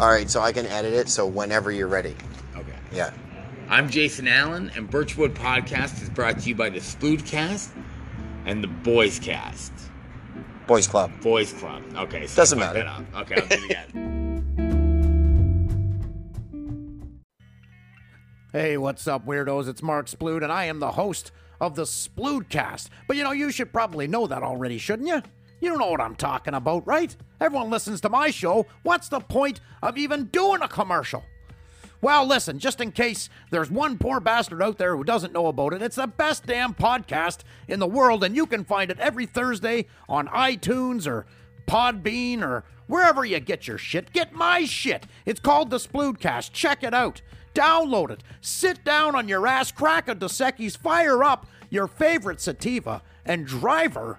All right, so I can edit it. So whenever you're ready. Okay. Yeah. I'm Jason Allen, and Birchwood Podcast is brought to you by the Sploodcast and the Boys Cast. Boys Club. Boys Club. Okay. So Doesn't matter. that up. Okay, I'll do it again. Hey, what's up, weirdos? It's Mark Splood, and I am the host of the Sploodcast. But you know, you should probably know that already, shouldn't you? You know what I'm talking about, right? Everyone listens to my show. What's the point of even doing a commercial? Well, listen, just in case there's one poor bastard out there who doesn't know about it, it's the best damn podcast in the world, and you can find it every Thursday on iTunes or Podbean or wherever you get your shit. Get my shit. It's called the Sploodcast. Check it out. Download it. Sit down on your ass, crack a Dos Equis, fire up your favorite sativa, and driver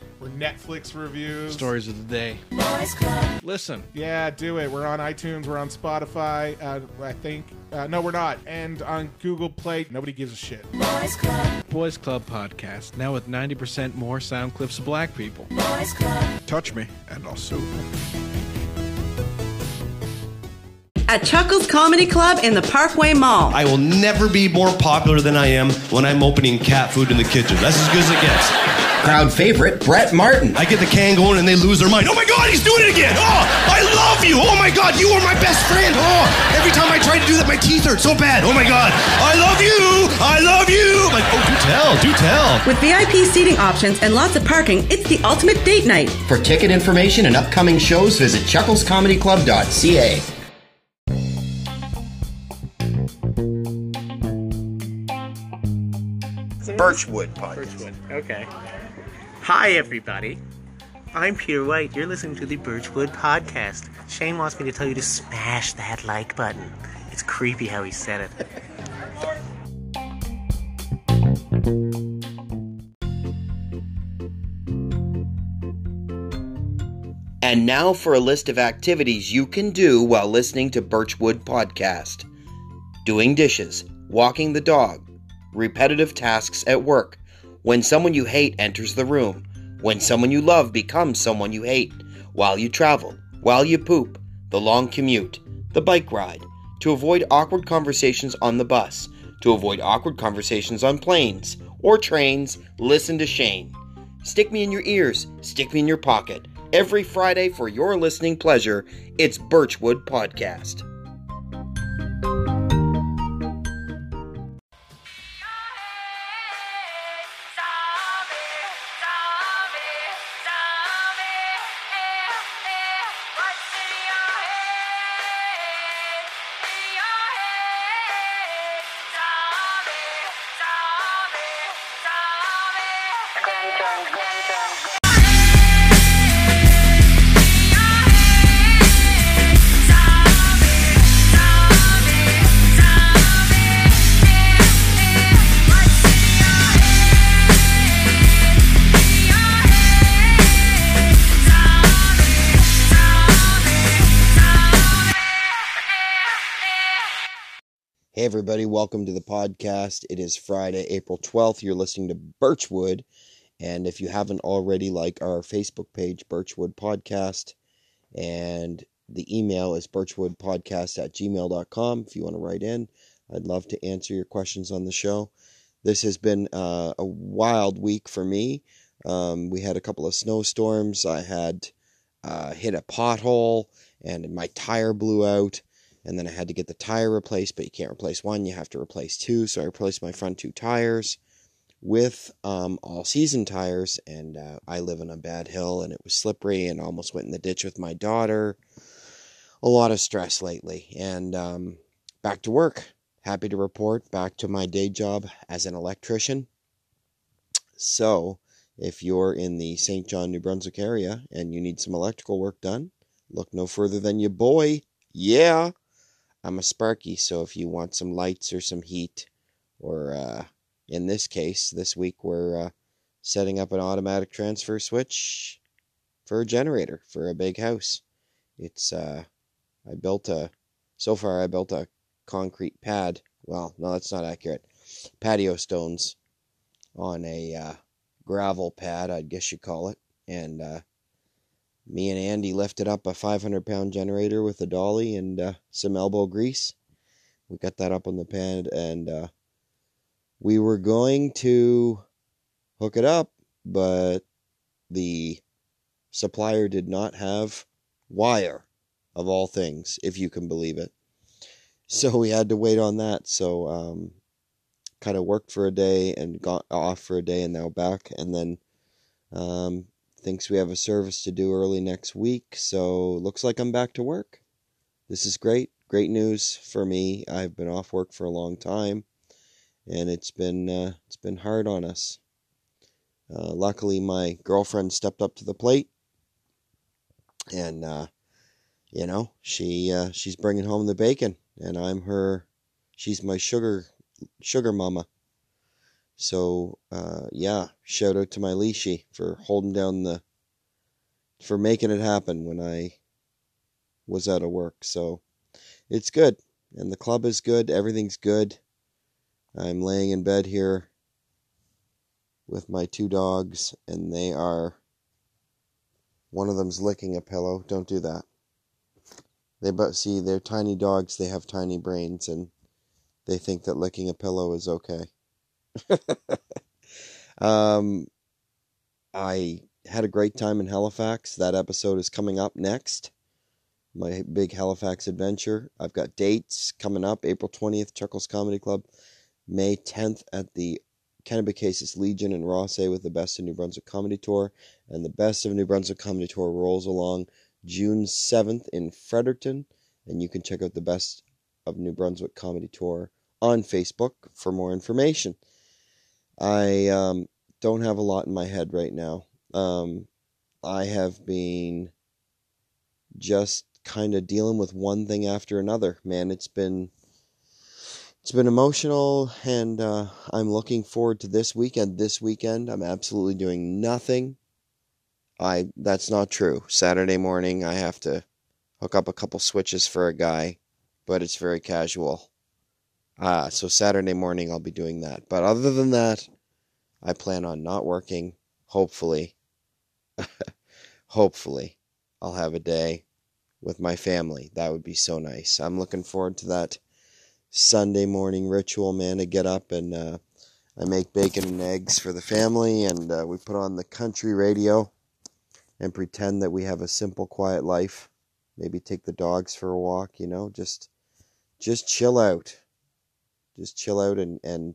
We're Netflix reviews. Stories of the day. Listen, Yeah, do it. We're on iTunes. We're on Spotify. Uh, I think. Uh, no, we're not. And on Google Play. Nobody gives a shit. Boys Club Boys Club podcast now with 90% more sound clips of black people. Boys Club. Touch me, and I'll sue. At Chuckles Comedy Club in the Parkway Mall. I will never be more popular than I am when I'm opening cat food in the kitchen. That's as good as it gets. Crowd favorite, Brett Martin. I get the can going and they lose their mind. Oh my god, he's doing it again! Oh, I love you! Oh my god, you are my best friend! Oh, every time I try to do that, my teeth hurt so bad. Oh my god, I love you! I love you! I'm like, oh, do tell, do tell. With VIP seating options and lots of parking, it's the ultimate date night. For ticket information and upcoming shows, visit chucklescomedyclub.ca. Birchwood podcast. Okay. Hi, everybody. I'm Peter White. You're listening to the Birchwood Podcast. Shane wants me to tell you to smash that like button. It's creepy how he said it. And now for a list of activities you can do while listening to Birchwood Podcast doing dishes, walking the dog, repetitive tasks at work, when someone you hate enters the room, when someone you love becomes someone you hate, while you travel, while you poop, the long commute, the bike ride, to avoid awkward conversations on the bus, to avoid awkward conversations on planes or trains, listen to Shane. Stick me in your ears, stick me in your pocket. Every Friday for your listening pleasure, it's Birchwood Podcast. Hey, everybody, welcome to the podcast. It is Friday, April 12th. You're listening to Birchwood. And if you haven't already, like our Facebook page, Birchwood Podcast. And the email is birchwoodpodcast at gmail.com if you want to write in. I'd love to answer your questions on the show. This has been uh, a wild week for me. Um, we had a couple of snowstorms. I had uh, hit a pothole and my tire blew out and then I had to get the tire replaced, but you can't replace one, you have to replace two. So I replaced my front two tires with um, all season tires, and uh, I live on a bad hill and it was slippery and almost went in the ditch with my daughter. A lot of stress lately, and um, back to work. Happy to report back to my day job as an electrician. So, if you're in the Saint John, New Brunswick area and you need some electrical work done, look no further than your boy. Yeah. I'm a Sparky, so if you want some lights or some heat, or uh, in this case, this week we're uh, setting up an automatic transfer switch for a generator for a big house. It's uh, I built a so far I built a concrete pad. Well, no, that's not accurate. Patio stones on a uh, gravel pad, I guess you call it, and uh, me and Andy lifted up a 500 pound generator with a dolly and uh, some elbow grease. We got that up on the pad, and uh, we were going to hook it up, but the supplier did not have wire, of all things, if you can believe it. So we had to wait on that. So, um, kind of worked for a day and got off for a day and now back. And then um, thinks we have a service to do early next week. So looks like I'm back to work. This is great. Great news for me. I've been off work for a long time, and it's been uh, it's been hard on us. Uh, luckily, my girlfriend stepped up to the plate, and uh, you know she uh, she's bringing home the bacon, and I'm her. She's my sugar sugar mama. So uh, yeah, shout out to my Leashy for holding down the for making it happen when I was out of work. So it's good. And the club is good. Everything's good. I'm laying in bed here with my two dogs, and they are. One of them's licking a pillow. Don't do that. They but see they're tiny dogs. They have tiny brains, and they think that licking a pillow is okay. um, I had a great time in Halifax. That episode is coming up next. My big Halifax adventure. I've got dates coming up April 20th, Chuckles Comedy Club, May 10th at the Kennebecasis Legion in Rothesay with the Best of New Brunswick Comedy Tour. And the Best of New Brunswick Comedy Tour rolls along June 7th in Fredericton. And you can check out the Best of New Brunswick Comedy Tour on Facebook for more information. I um, don't have a lot in my head right now. Um, I have been just kind of dealing with one thing after another. Man, it's been it's been emotional, and uh, I'm looking forward to this weekend. This weekend, I'm absolutely doing nothing. I that's not true. Saturday morning, I have to hook up a couple switches for a guy, but it's very casual. Ah, so Saturday morning I'll be doing that. But other than that, I plan on not working. Hopefully, hopefully, I'll have a day with my family. That would be so nice. I'm looking forward to that Sunday morning ritual, man, to get up and uh, I make bacon and eggs for the family, and uh, we put on the country radio and pretend that we have a simple, quiet life. Maybe take the dogs for a walk, you know, just just chill out. Just chill out and, and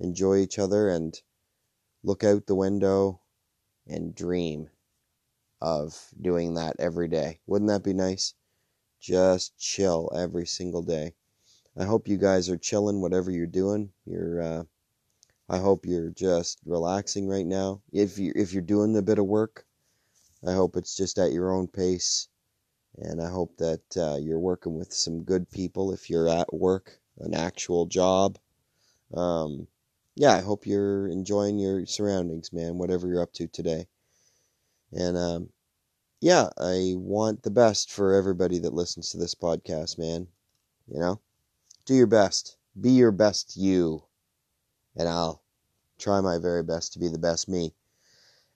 enjoy each other and look out the window and dream of doing that every day. Wouldn't that be nice? Just chill every single day. I hope you guys are chilling whatever you're doing. You're uh, I hope you're just relaxing right now. If you if you're doing a bit of work, I hope it's just at your own pace. And I hope that uh, you're working with some good people if you're at work, an actual job. Um, yeah, I hope you're enjoying your surroundings, man, whatever you're up to today. And um, yeah, I want the best for everybody that listens to this podcast, man. You know, do your best, be your best you, and I'll try my very best to be the best me.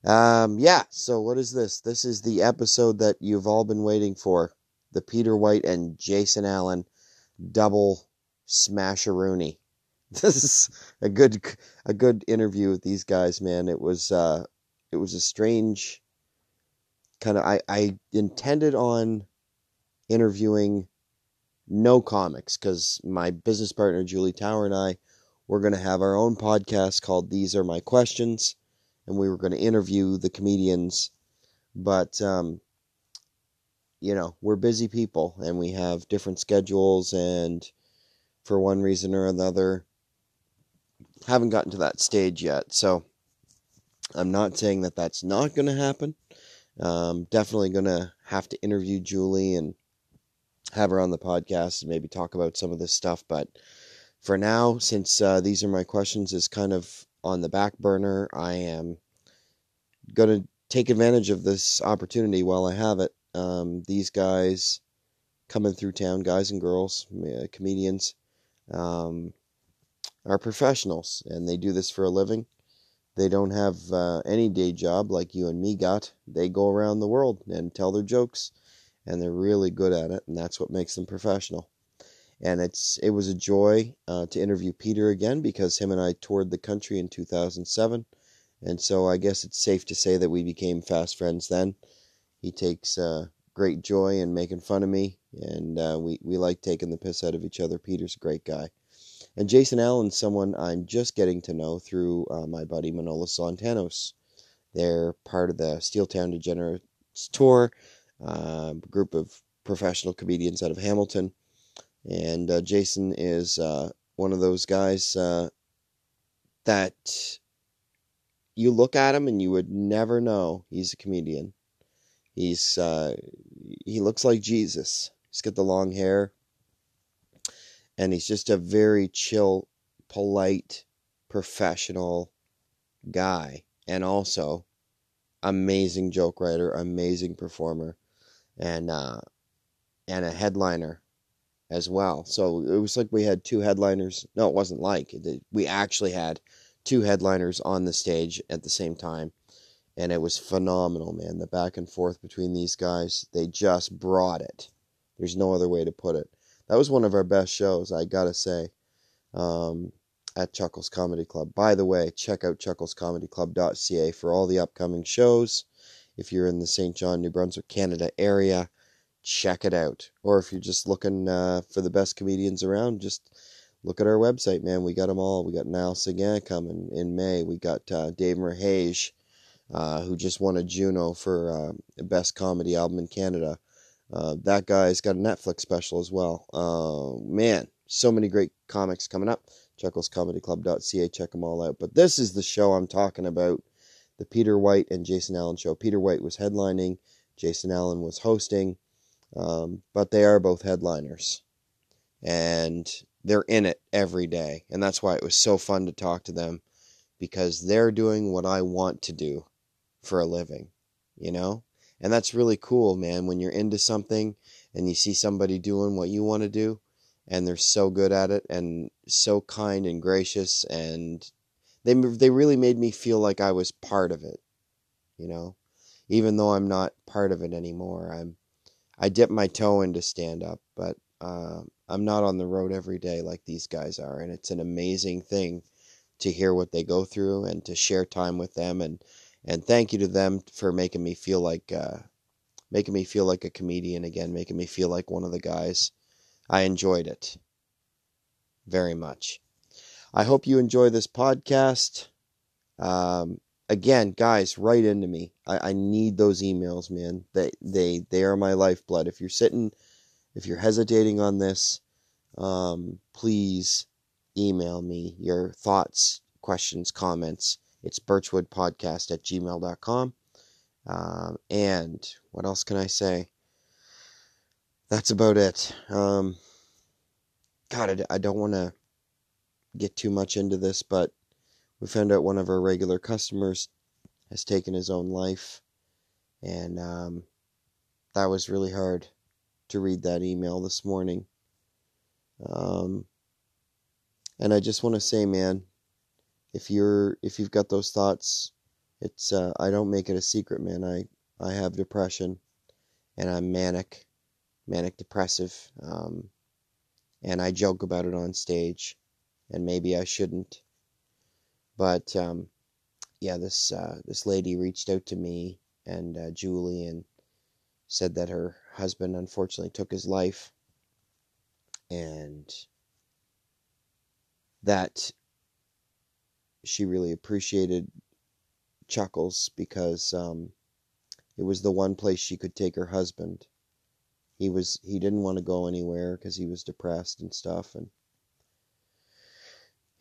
Um, yeah, so what is this? This is the episode that you've all been waiting for the Peter White and Jason Allen double smasheroonie. This is a good a good interview with these guys, man. It was uh it was a strange kind of I I intended on interviewing no comics cuz my business partner Julie Tower and I were going to have our own podcast called These Are My Questions and we were going to interview the comedians but um you know, we're busy people and we have different schedules and for one reason or another haven't gotten to that stage yet. So I'm not saying that that's not going to happen. Um, definitely going to have to interview Julie and have her on the podcast and maybe talk about some of this stuff. But for now, since uh, these are my questions, is kind of on the back burner, I am going to take advantage of this opportunity while I have it. Um, these guys coming through town, guys and girls, uh, comedians, um, are professionals and they do this for a living. They don't have uh, any day job like you and me got. They go around the world and tell their jokes, and they're really good at it, and that's what makes them professional. And it's it was a joy uh, to interview Peter again because him and I toured the country in 2007, and so I guess it's safe to say that we became fast friends then. He takes uh, great joy in making fun of me, and uh, we we like taking the piss out of each other. Peter's a great guy. And Jason Allen's someone I'm just getting to know through uh, my buddy Manolis Santanos. They're part of the Steeltown Degenerates Tour, uh, group of professional comedians out of Hamilton. And uh, Jason is uh, one of those guys uh, that you look at him and you would never know he's a comedian. He's uh, he looks like Jesus. He's got the long hair, and he's just a very chill, polite, professional guy, and also amazing joke writer, amazing performer, and uh, and a headliner as well. So it was like we had two headliners. No, it wasn't like we actually had two headliners on the stage at the same time, and it was phenomenal, man. The back and forth between these guys, they just brought it. There's no other way to put it that was one of our best shows, I gotta say, um, at Chuckles Comedy Club. By the way, check out chucklescomedyclub.ca for all the upcoming shows. If you're in the Saint John, New Brunswick, Canada area, check it out. Or if you're just looking uh, for the best comedians around, just look at our website, man. We got them all. We got Nile Seguin coming in May. We got uh, Dave Merheje, uh, who just won a Juno for uh, Best Comedy Album in Canada. Uh, that guy's got a Netflix special as well. Uh, man, so many great comics coming up. ChucklesComedyClub.ca, check them all out. But this is the show I'm talking about the Peter White and Jason Allen show. Peter White was headlining, Jason Allen was hosting, um, but they are both headliners. And they're in it every day. And that's why it was so fun to talk to them because they're doing what I want to do for a living, you know? And that's really cool, man, when you're into something and you see somebody doing what you want to do and they're so good at it and so kind and gracious and they they really made me feel like I was part of it, you know? Even though I'm not part of it anymore. I'm I dip my toe into stand up, but uh, I'm not on the road every day like these guys are and it's an amazing thing to hear what they go through and to share time with them and and thank you to them for making me feel like uh, making me feel like a comedian again, making me feel like one of the guys. I enjoyed it very much. I hope you enjoy this podcast. Um, again, guys, write into me. I, I need those emails, man. They they they are my lifeblood. If you're sitting, if you're hesitating on this, um, please email me your thoughts, questions, comments it's birchwoodpodcast at gmail.com. Um, and what else can I say? That's about it. Um, God, I, I don't want to get too much into this, but we found out one of our regular customers has taken his own life. And um, that was really hard to read that email this morning. Um, and I just want to say, man, if you're if you've got those thoughts, it's uh, I don't make it a secret, man. I I have depression, and I'm manic, manic depressive, um, and I joke about it on stage, and maybe I shouldn't, but um, yeah, this uh, this lady reached out to me and uh, Julie and said that her husband unfortunately took his life, and that she really appreciated Chuckles because um, it was the one place she could take her husband. He was he didn't want to go anywhere because he was depressed and stuff. And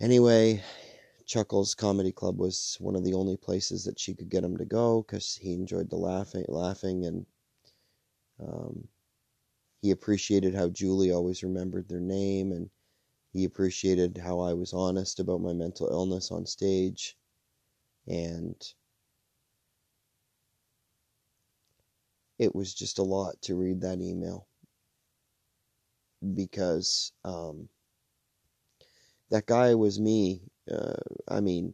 anyway, Chuckles Comedy Club was one of the only places that she could get him to go because he enjoyed the laughing, laughing, and um, he appreciated how Julie always remembered their name and he appreciated how I was honest about my mental illness on stage. And it was just a lot to read that email because um, that guy was me. Uh, I mean,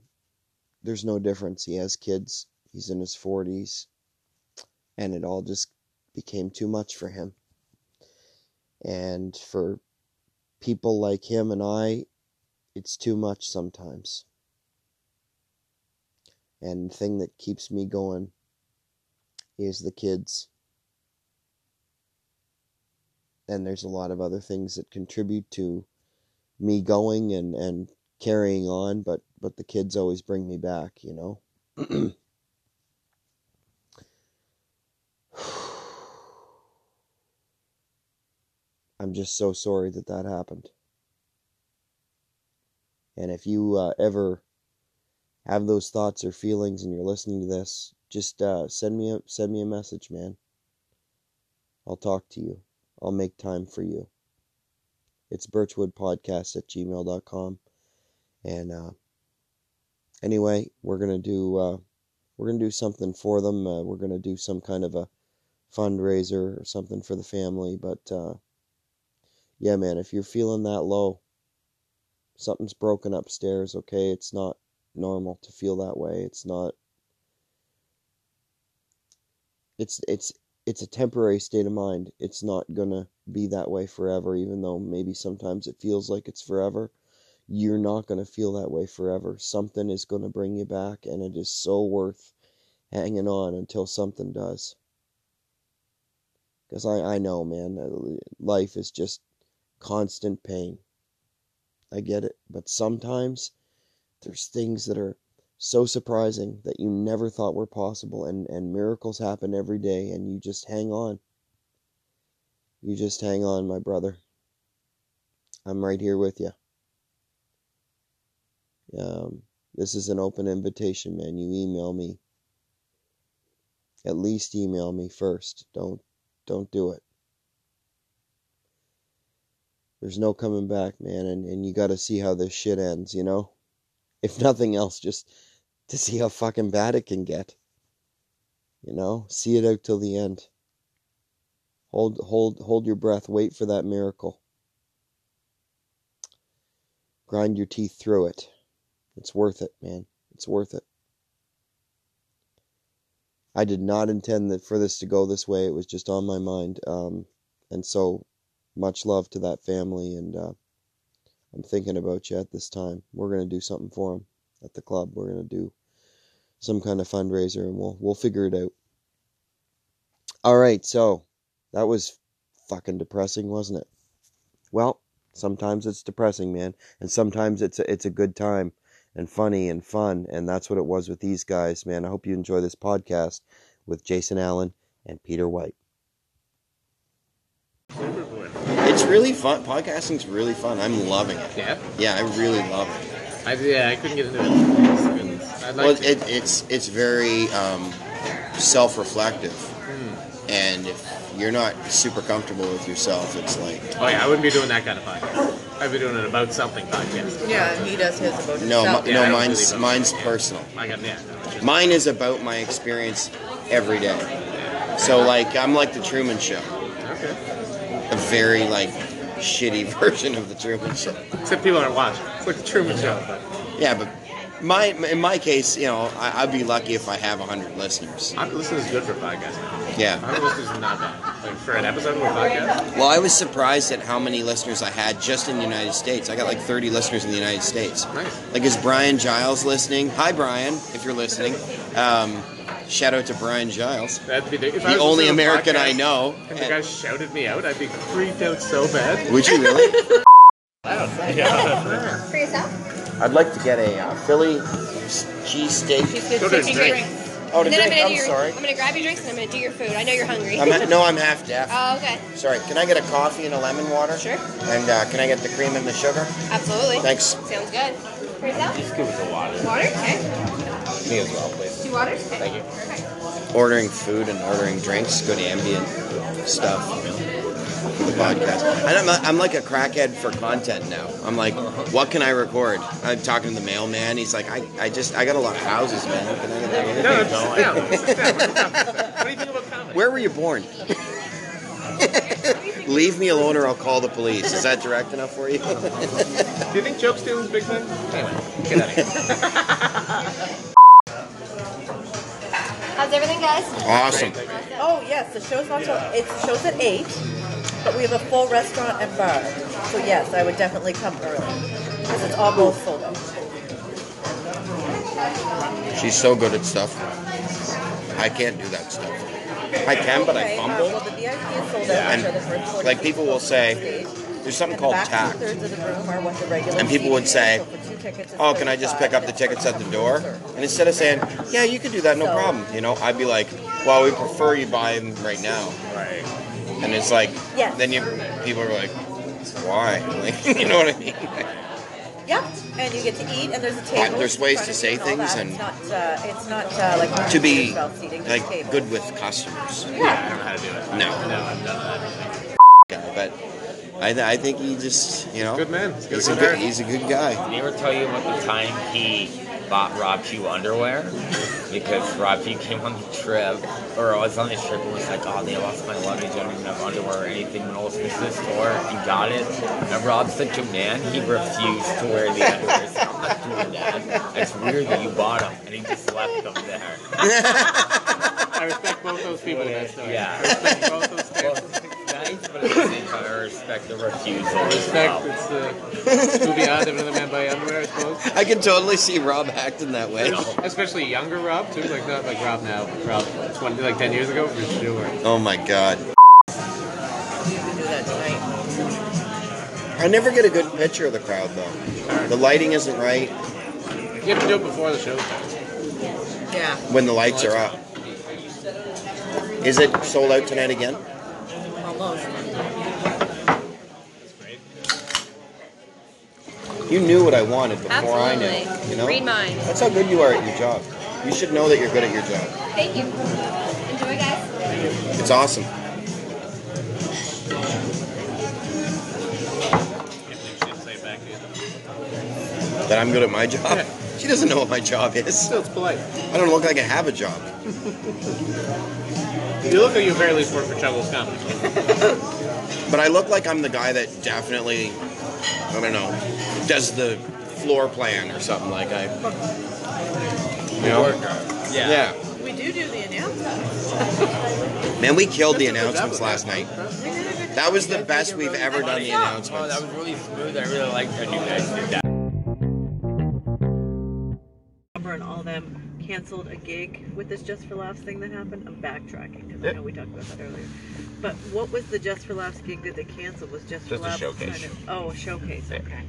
there's no difference. He has kids. He's in his 40s, and it all just became too much for him. And for people like him and I, it's too much sometimes. And the thing that keeps me going is the kids. And there's a lot of other things that contribute to me going and, and carrying on, but, but the kids always bring me back, you know? I'm just so sorry that that happened. And if you uh, ever have those thoughts or feelings and you're listening to this, just uh, send me a send me a message, man. I'll talk to you. I'll make time for you. It's birchwoodpodcast at gmail.com. And uh, anyway, we're gonna do uh, we're gonna do something for them. Uh, we're gonna do some kind of a fundraiser or something for the family. But uh, yeah, man, if you're feeling that low, something's broken upstairs. Okay, it's not normal to feel that way. It's not. It's it's it's a temporary state of mind. It's not gonna be that way forever, even though maybe sometimes it feels like it's forever. You're not gonna feel that way forever. Something is gonna bring you back, and it is so worth hanging on until something does. Because I, I know, man, uh, life is just constant pain. I get it. But sometimes there's things that are so surprising that you never thought were possible and, and miracles happen every day and you just hang on. You just hang on, my brother. I'm right here with you. Um, this is an open invitation, man. You email me. At least email me first. Don't don't do it. There's no coming back, man, and, and you gotta see how this shit ends, you know? If nothing else, just to see how fucking bad it can get. You know? See it out till the end. Hold hold hold your breath, wait for that miracle. Grind your teeth through it. It's worth it, man. It's worth it. I did not intend that for this to go this way. It was just on my mind. Um, and so much love to that family, and uh, I'm thinking about you at this time. We're gonna do something for them at the club. We're gonna do some kind of fundraiser, and we'll we'll figure it out. All right, so that was fucking depressing, wasn't it? Well, sometimes it's depressing, man, and sometimes it's a, it's a good time and funny and fun, and that's what it was with these guys, man. I hope you enjoy this podcast with Jason Allen and Peter White. It's really fun. Podcasting's really fun. I'm loving it. Yeah? Yeah, I really love it. I, yeah, I couldn't get into it. Like well, it, it's it's very um, self-reflective, Hmm. and if you're not super comfortable with yourself, it's like Oh yeah, I wouldn't be doing that kind of podcast. I'd be doing an about something podcast. Yeah, and he does his about no, himself. mi- Yeah, I no, mine's really- mine's personal. I got yeah. no, Mine is about my experience every day. So like I'm like the Truman Show, Okay. A very like shitty version of the Truman Show. Except people aren't watching. It's like the Truman Show. But Yeah, but my in my case, you know, I, I'd be lucky if I have hundred listeners. I'm listening is good for podcasting. Yeah. Hundred listeners is not bad. Like for an episode of a podcast. Well, I was surprised at how many listeners I had just in the United States. I got like 30 listeners in the United States. Nice. Like, is Brian Giles listening? Hi, Brian, if you're listening. Um, shout out to Brian Giles. That'd be the, if The I was only listening to a American I podcast know. And the guy shouted me out, I'd be freaked out so bad. Would you really? Yeah. For yourself? I'd like to get a uh, Philly cheesesteak. Go to drink. Oh, to and then I'm drink. gonna I'm your, sorry. I'm gonna grab your drinks and I'm gonna do your food. I know you're hungry. I'm ha- no, I'm half deaf. Oh, okay. Sorry, can I get a coffee and a lemon water? Sure. And uh, can I get the cream and the sugar? Absolutely. Thanks. Sounds good. For yourself? Just give us a water. Water? Okay. Me as well, please. Two waters? Okay. Thank you. Perfect. ordering food and ordering drinks, good ambient stuff. The podcast. And I'm, I'm like a crackhead for content now. I'm like, what can I record? I'm talking to the mailman. He's like, I, I just, I got a lot of houses, man. Can I get No, just sit down. Sit. What do you think about comedy? Where were you born? Leave me alone, or I'll call the police. Is that direct enough for you? Do you think joke stealing's a big thing? Anyway, get out of here. How's everything, guys? Awesome. Oh yes, the show's not till it shows at eight, but we have a full restaurant and bar. So yes, I would definitely come early because it's almost sold out. She's so good at stuff. I can't do that stuff. I can, but I Okay, uh, fumble. well, the VIP is sold out. And for the first 40 like people will say, there's something And called the tact. the room are what the regular And people would seating say, is, so for two tickets, Oh, can I just pick up the tickets at the door? And instead of saying, Yeah, you can do that, no So- problem. You know, I'd be like, Well, we prefer you buy them right now. Right. And it's like, Yes. then you people are like, Why? Like, you know what I mean? Yep, and you get to eat, and there's a table. there's ways to say and things and- it's not, uh, it's not uh, like to be seating, like good with customers. Yeah, I don't know how to do it. No. No, I've done that. Guy, but I, th- I think he just, you know, Good man. He's He's, good a guy. good, he's a good guy. Did he ever tell you about the time he bought Rob Pugh underwear? Because Rob Pugh came on the trip, or I was on the trip and was like, oh, they lost my luggage. I don't even have underwear or anything. When I was to the store and got it, and Rob's such a man, he refused to wear the underwear. So I'm not doing that. It's weird that you bought them, and he just left them there. I respect both those people in that story. Yeah. I respect both those Well, stances. it's nice, but at the same time, I respect the refusal. I respect well. it's uh, too beyond if another man buy underwear, I suppose. I can totally see Rob acting that way. Especially younger Rob too, like not like Rob now, but Rob twenty like ten years ago for sure. Oh my god. You can do that tonight. I never get a good picture of the crowd though. The lighting isn't right You have to do it before the show starts. Yeah. when the lights are up. Is it sold out tonight again? Almost. You knew what I wanted before I knew. You know? Read mine. That's how good you are at your job. You should know that you're good at your job. Thank you. Enjoy, guys. It's awesome. That I'm good at my job. She doesn't know what my job is. Still, it's polite. I don't look like I have a job. You look like you barely work for Chuckles Comedy. But I look like I'm the guy that definitely, I don't know, does the floor plan or something like I. You know? Yeah. Yeah. We do do the announcements. Man, we killed the That's a good announcements last night. That was the best we've ever done the Oh, announcements. that was really smooth. I really liked how you guys did that. And all them canceled a gig with this Just for Laughs thing that happened. I'm backtracking because I know we talked about that earlier. But what was the Just for Laughs gig that they canceled? Was Just, Just for a Laughs showcase. kind of- oh, a showcase. Okay.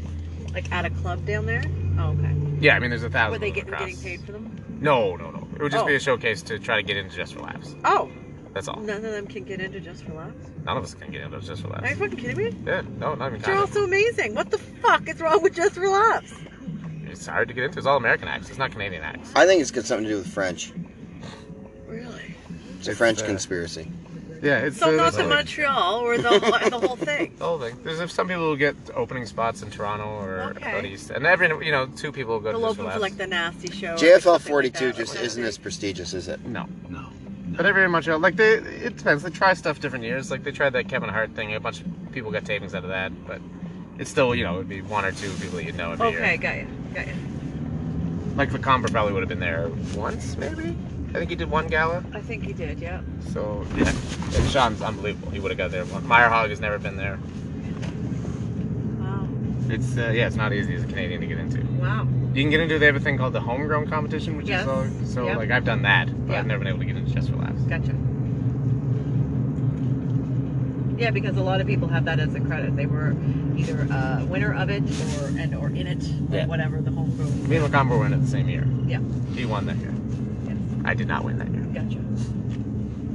Like at a club down there. Oh, okay. Yeah, I mean, there's a thousand. Were they of them getting across. getting paid for them? No, no, no. It would just be Oh. a showcase to try to get into Just for Laughs. Oh, That's all. none of them can get into Just for Laughs. None of us can get into Just for Laughs. Are you Laughs. fucking kidding me? Yeah, no, not even You're all kind so amazing. What the fuck is wrong with Just for Laughs? It's hard to get into. It's all American acts. It's not Canadian acts. I think it's got something to do with French. Really? It's a It's, French uh, conspiracy. Yeah, it's So uh, not it's the like- Montreal or the, the whole thing. The whole thing. There's some people who get opening spots in Toronto or Okay. out east, and every you know two people will go They'll to Just for open for Laughs. like the nasty show. or JFL something like 42 that, just isn't as prestigious, is it? No, no. But every in Montreal, like they, it depends. They try stuff different years. Like they tried that Kevin Hart thing. A bunch of people got tapings out of that, but it's still you know it'd be one or two people that you know Okay, got you, got you. Like Macomber probably would have been there once, maybe. I think he did one gala. I think he did, yeah. So yeah, and Sean's unbelievable. He would have got there. One. Merheje has never been there. Wow. It's uh, yeah, it's not easy as a Canadian to get into. Wow. You can get into. They have a thing called the homegrown competition, which Yes. is all, so Yep. like I've done that, but Yeah. I've never been able to get into just for laughs. Gotcha. Yeah, because a lot of people have that as a credit. They were either a winner of it or and or in it, or Yeah. whatever the home group. Me and Macomber were in it the same year. Yeah, He won that year. Yes. I did not win that year. gotcha.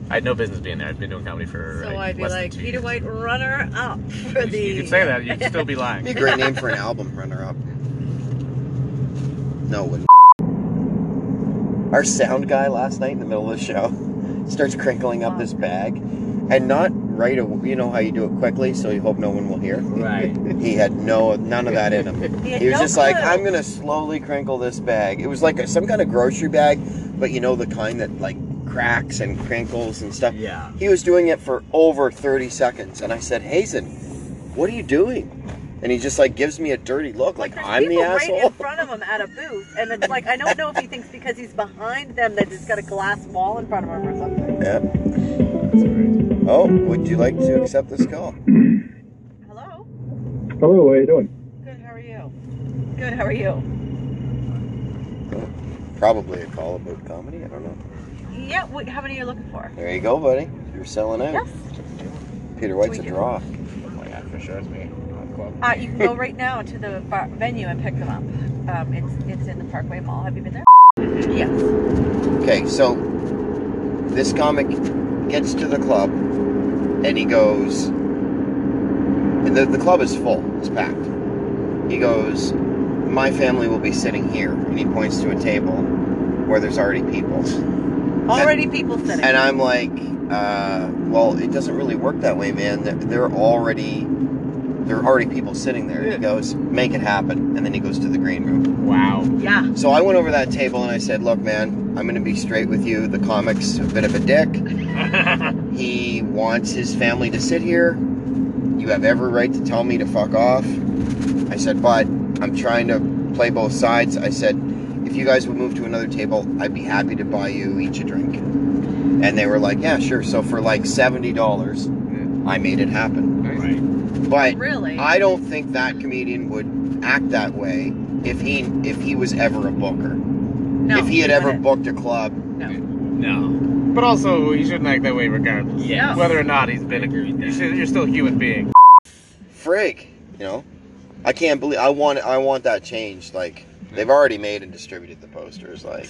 I had no business being there. I'd been doing comedy for So like, I'd be less like Peter years. White, runner up for the. You could say that. You'd still be lying. Be a great name for an album, runner up. No, it wouldn't. Our sound guy last night in the middle of the show starts crinkling up this bag, and not right away. You know how you do it quickly, so you hope no one will hear. Right. He had no none of that in him. He He was no just like. I'm gonna slowly crinkle this bag. It was like a, some kind of grocery bag, but you know the kind that like cracks and crinkles and stuff. Yeah. He was doing it for over 30 seconds. And I said, Hazen, what are you doing? And he just like gives me a dirty look, like There's I'm the people right asshole. in front of him at a booth, and it's like I don't know if he thinks because he's behind them that he's got a glass wall in front of him or something. Yeah. Oh, would you like to accept this call? Hello. Hello, how are you doing? Good. How are you? Good. How are you? Probably a call about comedy. I don't know. Yeah. What, how many are you looking for? There you go, buddy. You're selling out. Yes. Peter White's a draw. Oh my god, for sure it's me. Club. Uh, you can go right now to the bar- venue and pick them up. Um, it's it's in the Parkway Mall. Have you been there? Yes. Okay, so this comic gets to the club and he goes, and the, the club is full, it's packed. He goes, My family will be sitting here. And he points to a table where there's already people. Already people sitting. And I'm like, uh, Well, it doesn't really work that way, man. They're, they're already. There are already people sitting there. And he goes, make it happen. And then he goes to the green room. Wow. Yeah. So I went over that table and I said, look, man, I'm going to be straight with you. The comic's a bit of a dick. he wants his family to sit here. You have every right to tell me to fuck off. I said, but I'm trying to play both sides. I said, if you guys would move to another table, I'd be happy to buy you each a drink. And they were like, yeah, sure. So for like $70, I made it happen. But Really? I don't think that comedian would act that way if he if he was ever a booker. No, if he had he ever booked a club. No. But also, he shouldn't act that way regardless. Yeah. Whether or not he's been a you should, you're still a human being. Frig, you know, I can't believe I want I want that changed. Like they've already made and distributed the posters. Like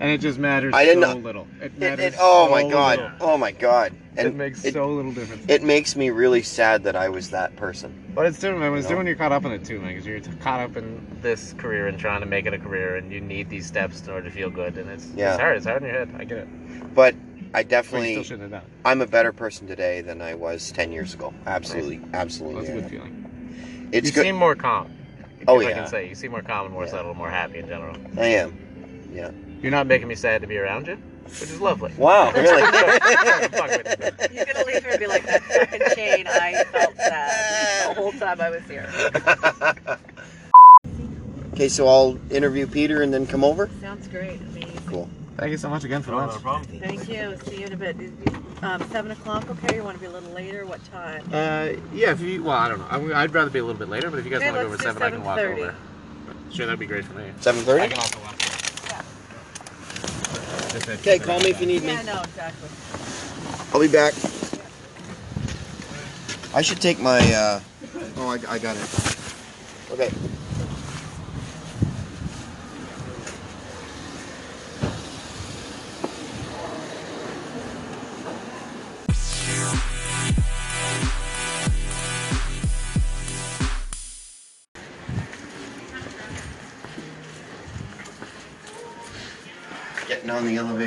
And it just matters I didn't so know- little. It it, matters it- oh so my god, little. oh my god, and it makes so little difference. It makes me really sad that I was that person. But it's different, man. It's You know? different when you're caught up in it too, man. Because you're caught up in this career and trying to make it a career, and you need these steps in order to feel good. And it's Yeah. it's hard. It's hard in your head. I get it. But I definitely, still shouldn't have done. I'm a better person today than I was ten years ago. Absolutely, absolutely. That's a I good feeling. It's you good. seem more calm. Oh, if I can say you seem more calm and more settled, more happy in general. I am. Yeah. You're not making me sad to be around you, which is lovely. Wow, really? You. You're gonna leave here and be like that fucking Shane. I felt that the whole time I was here. Okay, so I'll interview Peter and then come over. Sounds great. Amazing. Cool. Thank you so much again for lunch. Thank you. See you in a bit. Um, Seven o'clock. Okay. You want to be a little later? What time? Uh, yeah, if you, well, I don't know. I'm, I'd rather be a little bit later, but if you guys Okay, want to go over seven, I can walk 7:30. over. Sure, that'd be great for me. Seven thirty. I can also walk over. Okay, call me if you need me. Yeah. No. Exactly. I'll be back. I should take my. uh Oh, I, I got it. Okay.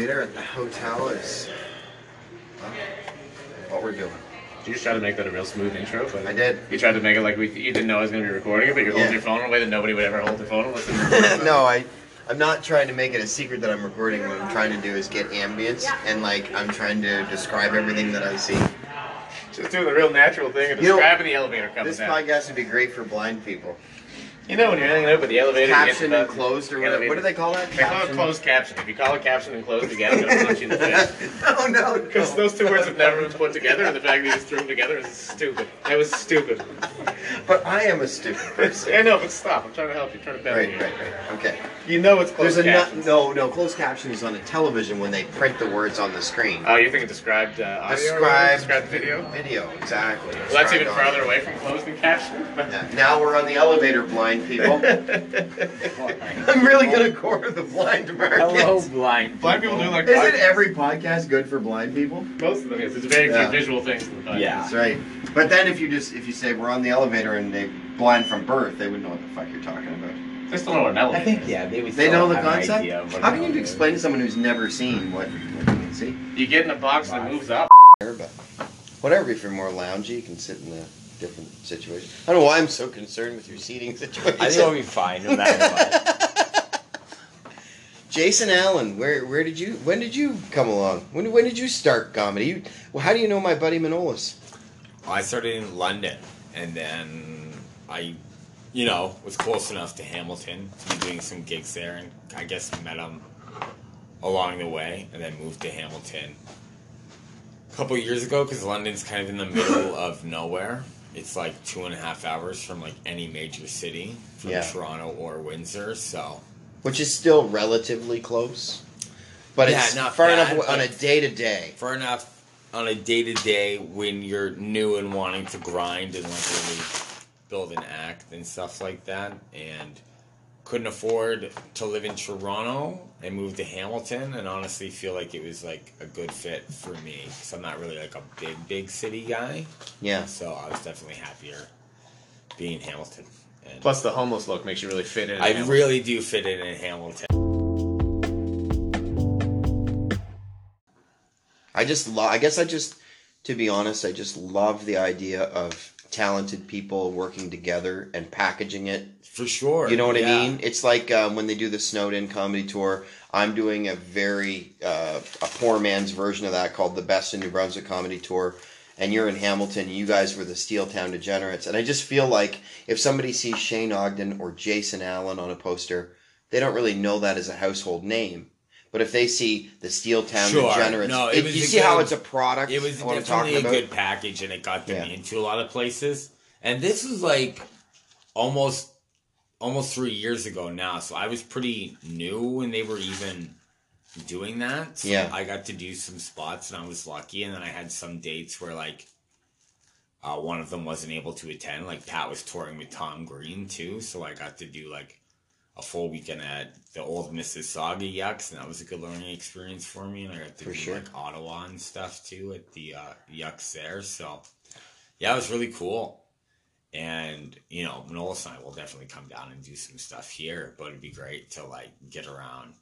Elevator at the hotel is well, what we're doing. You just tried to make that a real smooth intro, but I did. You tried to make it like we, you didn't know I was going to be recording it, but you're holding Yeah. your phone in a way that nobody would ever hold their phone listen. no, I, I'm not trying to make it a secret that I'm recording. What I'm trying to do is get ambience, and like I'm trying to describe everything that I see. Just doing the real natural thing and You know, the elevator coming This down. podcast would be great for blind people. You know when you're hanging out with the elevator, caption and closed or whatever. What do they call that? They call it closed caption. If you call it caption and closed together, I'm gonna punch you in the face. no, no, Because those two words have never been put together, and the fact that you just threw them together is stupid. That was stupid. But I am a stupid person. I know, but stop. I'm trying to help you. trying to better Right, you. right, right. Okay. You know it's closed There's a caption. no, no, no. Closed caption is on a television when they print the words on the screen. Oh, you're thinking described uh, audio? Described described video? Video, exactly. Well, that's even Described farther away from closed than caption. Yeah. Now we're on the elevator, blind people. I'm really gonna corner the blind market. Hello, blind. Blind people do like Isn't podcasts. every podcast good for blind people? Most of them is. It's very Yeah. few visual things. In the podcast. Yeah. That's right. But then if you just if you say we're on the elevator and they blind from birth, they wouldn't know what the fuck you're talking about. They still know what an I elevator. think yeah, they would. They still know the have an concept. idea of what How an can you elevator explain to someone who's never seen what, what you can see? You get in a box that moves up. Whatever, if you're more loungy, you can sit in a different situation. I don't know why I'm so concerned with your seating situation. I think it'll be fine no matter what. Jason Allen, where where did you when did you come along? When when did you start comedy? You, well, how do you know my buddy Manolis? I started in London, and then I, you know, was close enough to Hamilton to be doing some gigs there, and I guess met him along the way, and then moved to Hamilton a couple years ago because London's kind of in the middle of nowhere. It's like two and a half hours from like any major city, from Yeah. Toronto or Windsor. So Which is still relatively close, but Yeah, it's not far bad, enough on a day to day. far enough on a day to day when you're new and wanting to grind and like really build an act and stuff like that, and couldn't afford to live in Toronto and moved to Hamilton, and honestly feel like it was like a good fit for me because I'm not really like a big big city guy. Yeah. So I was definitely happier being in Hamilton. And Plus, the homeless look makes you really fit in. I Hamilton. really do fit in in Hamilton. I just love. I guess I just, to be honest, I just love the idea of talented people working together and packaging it. For sure. You know what yeah. I mean? It's like um, when they do the Snowed In comedy tour. I'm doing a very uh, a poor man's version of that called the Best in New Brunswick Comedy Tour. And you're in Hamilton. You guys were the Steel Town Degenerates, and I just feel like if somebody sees Shane Ogden or Jason Allen on a poster, they don't really know that as a household name. But if they see the Steel Town Sure. Degenerates, No, it- it you see how it's a product. It was definitely a about? good package, and it got them into a lot of places. And this was like almost almost three years ago now, so I was pretty new when they were even doing that. So Yeah. I got to do some spots, and I was lucky. And then I had some dates where like. Uh, one of them wasn't able to attend. Like Pat was touring with Tom Green too, so I got to do like a full weekend at the old Mississauga Yucks, and that was a good learning experience for me. And I got to For do sure. like Ottawa and stuff too at the uh, Yucks there. So yeah, it was really cool. And you know, Manolis and I will definitely come down and do some stuff here, but it'd be great to like get around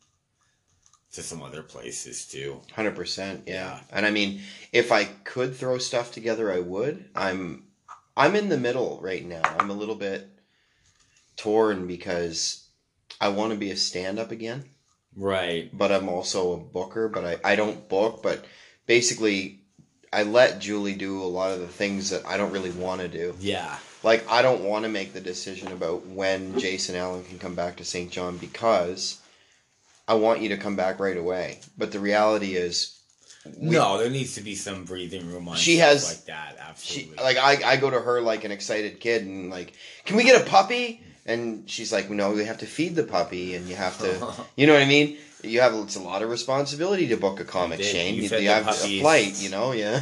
to some other places too. Hundred percent, yeah. And I mean, if I could throw stuff together, I would. I'm, I'm in the middle right now. I'm a little bit torn because I want to be a stand-up again, Right. but I'm also a booker. But I, I don't book. But basically, I let Julie do a lot of the things that I don't really want to do. Yeah. Like I don't want to make the decision about when Jason Allen can come back to Saint John because I want you to come back right away. But the reality is, we- no, there needs to be some breathing room on She stuff has- like that. Absolutely. she like I, I go to her like an excited kid and like can we get a puppy and she's like no we have to feed the puppy and you have to you know what i mean you have it's a lot of responsibility to book a comic did. shane You you, you the have a flight you know yeah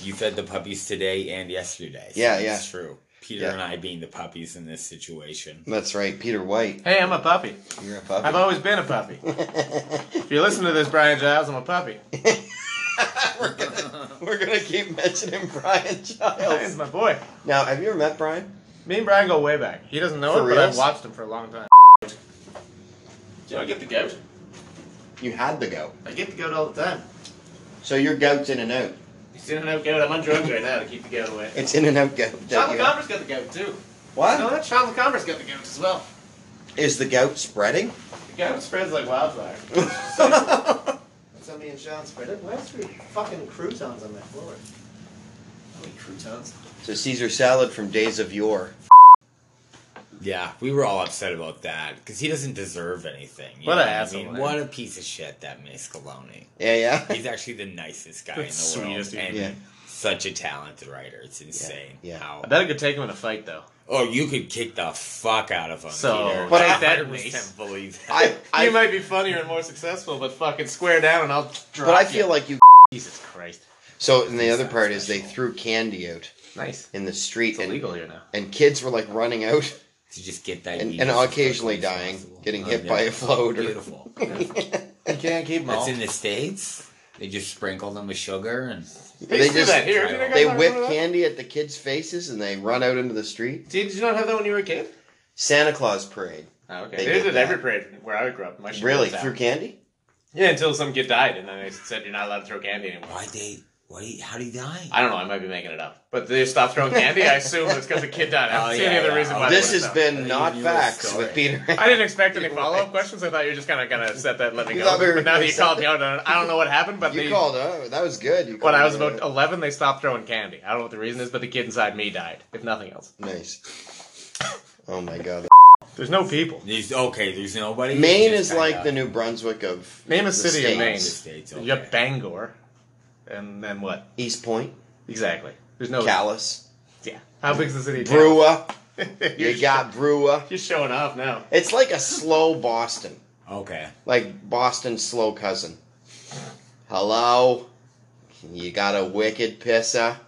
You fed the puppies today and yesterday. So Yeah, that's yeah. true. Peter Yeah. and I being the puppies in this situation. that's right peter white Hey, I'm a puppy. you're a puppy I've always been a puppy. if you listen to this, Brian Giles, I'm a puppy. we're, gonna, we're gonna keep mentioning brian Brian's giles my boy. now have you ever met brian Me and Brian go way back. He doesn't know For it, but I've watched him for a long time. Do I get the gout? you had the gout I get the gout all the time. so your gout's in and out It's in and out gout. I'm on drugs right now to keep the gout away. it's in and out gout Sean that you have. Macomber's got the gout too. what No, that Sean Macomber's got the gout as well. is the gout spreading The gout spreads like wildfire. That's how me and Sean spread it. Where's three fucking croutons on my floor? How many croutons? It's a caesar salad from days of yore Yeah, we were all upset about that because he doesn't deserve anything. you What know an I asshole, mean? man. What a piece of shit that Miscaloni. yeah yeah He's actually the nicest guy in the The world sweetest dude. and Yeah. such a talented writer. It's insane. yeah. How I bet I could take him in a fight though. oh you could kick the fuck out of him. So, Peter. but I I- that 100% nice. believe that. I, I you might be funnier and more successful, but fucking square down and I'll drop But I you. feel like you. Jesus Christ. So, and the other part is they threw candy out Nice. in the street, It's and, illegal here now. and kids were like running out to just get that and, yeast and as occasionally quickly as dying, possible. getting Oh, hit yeah. by a float. Or, Beautiful. You can't keep them all. That's in the states. They just sprinkle them with sugar and they They do just that here. Have you they got whip one of those? candy at the kids' faces and they run out into the street. Did you not have that when you were a kid? Santa Claus parade. Oh, okay. They They, did did that. every parade where I grew up. My shit Really was out. through candy? Yeah, until some kid died, and then they said you're not allowed to throw candy anymore. why they What? He, how did he die? I don't know. I might be making it up, but they stopped throwing candy. I assume it's because the kid died. I oh, don't Oh, see yeah, any other yeah. reason why. This has would've stopped. been not you facts with Peter. I didn't expect any follow up questions. I thought you were just kind of gonna set that and let me go. we But now that you called me out, on it, I don't know what happened. But You they, called. Oh, that was good. You when I was about 11, they stopped throwing candy. I don't know what the reason is, but the kid inside me died. If nothing else, Nice. Oh my god. there's no people. There's, okay, there's nobody. Maine is like kinda- the New Brunswick of Name a the city in Maine. States. States, You okay. got Bangor, and then what? Eastport, Exactly. There's no. Calais, Yeah. How big's the city? of Brewer. You You're got Brewer. You're showing off now. It's like a slow Boston, Okay. like Boston's slow cousin. Hello, you got a wicked pisser.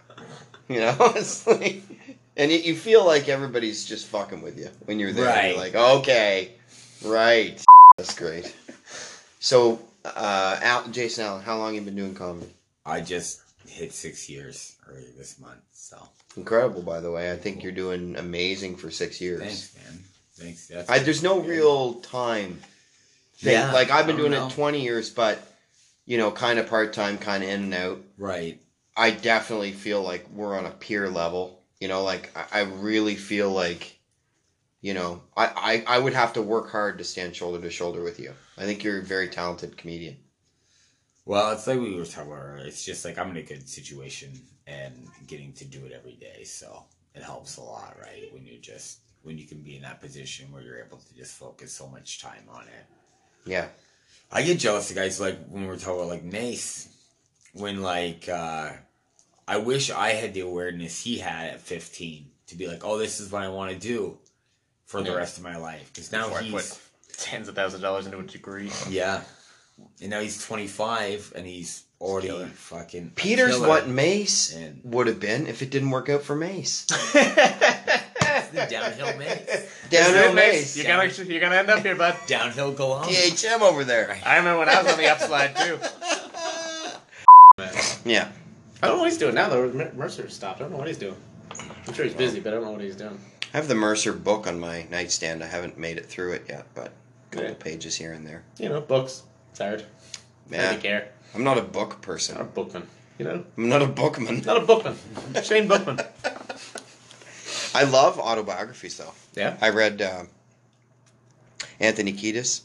You know, it's like, and you, you feel like everybody's just fucking with you when you're there. Right. You're like, okay, right. That's great. So, uh, Al, Jason Allen, how long you been doing comedy? I just hit six years earlier this month, so Incredible, by the way. I think you're doing amazing for six years. thanks, man. Thanks. That's I, there's no real time thing. Yeah, like I've been doing know. it 20 years, but you know, kind of part time, kind of in and out. right. I definitely feel like we're on a peer level. You know, like I, I really feel like, you know, I, I I would have to work hard to stand shoulder to shoulder with you. I think you're a very talented comedian. Well, it's like we were talking about earlier. It's just like I'm in a good situation and getting to do it every day, so it helps a lot, right? When you just when you can be in that position where you're able to just focus so much time on it. Yeah. I get jealous of guys like when we were talking about like Mace, when like uh I wish I had the awareness he had at 15 to be like, oh, this is what I want to do for the rest of my life. Because now Before I he's put tens of thousands of dollars into a degree. yeah, and now he's 25 and he's already Killer. fucking Peter's killer. what Mace And- would have been if it didn't work out for Mace. the downhill Mace, Downhill Mace, Mace. You're gonna you're gonna end up here, bud. downhill go on. THM over there. I remember when I was on the upslide too. Yeah. I don't know what he's doing now though. Mercer stopped. I don't know what he's doing. I'm sure he's busy, but I don't know what he's doing. I have the Mercer book on my nightstand. I haven't made it through it yet, but a couple Yeah. pages here and there. You know, books. It's hard. I Yeah. don't care. I'm not a book person. Not a bookman. You know, I'm not a bookman. not a bookman. Shane Bookman. I love autobiographies, though. Yeah. I read uh, Anthony Kiedis,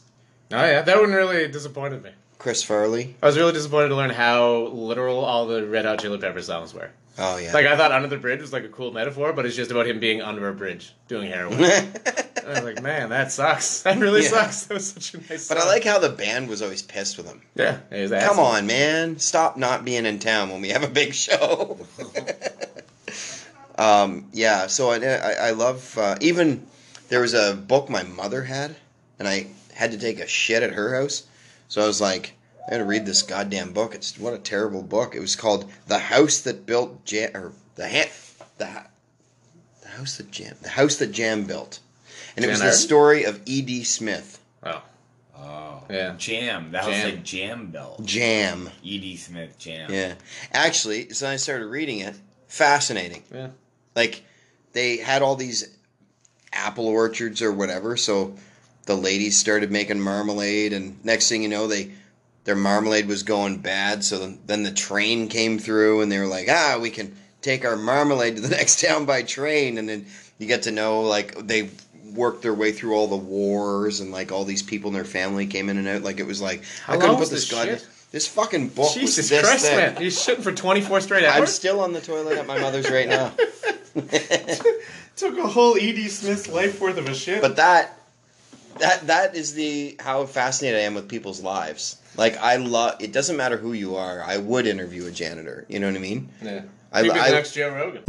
Oh yeah, that one really disappointed me. Chris Farley. I was really disappointed to learn how literal all the Red Hot Chili Peppers songs were. Oh yeah. Like I thought Under the Bridge was like a cool metaphor, but it's just about him being under a bridge doing heroin. I was like, man, that sucks. That really Yeah. sucks. That was such a nice. but I like how the band was always pissed with him. Yeah, Come on, man! Stop not being in town when we have a big show. um, yeah, so I, I, I love uh, even there was a book my mother had, and I had to take a shit at her house, so I was like, I had to read this goddamn book. It's what a terrible book. It was called "The House That Built Jam," or the ha- the ha- the house that jam the house that Jam built, and it was Jan the Arden? story of E. D. Smith. Oh, Oh, Yeah. Jam. That was Jam. like Jam Belt. Jam. E.D. Smith Jam. Yeah. Actually, so I started reading it. Fascinating. yeah. Like, they had all these apple orchards or whatever, so the ladies started making marmalade, and next thing you know, they their marmalade was going bad, so then, the train came through, and they were like, ah, we can take our marmalade to the next town by train, and then you get to know, like, they worked their way through all the wars, and, like, all these people in their family came in and out, like, it was like, How I couldn't put this this goddamn... This fucking book was Jesus this Christ, thick. man! You're shitting for 24 straight hours. I'm still on the toilet at my mother's right now. Took a whole E.D. Smith's life worth of a shit. but that that that is the how fascinated I am with people's lives. Like I love it doesn't matter who you are. I would interview a janitor. You know what I mean? yeah, I- You'd be I- the next Joe Rogan.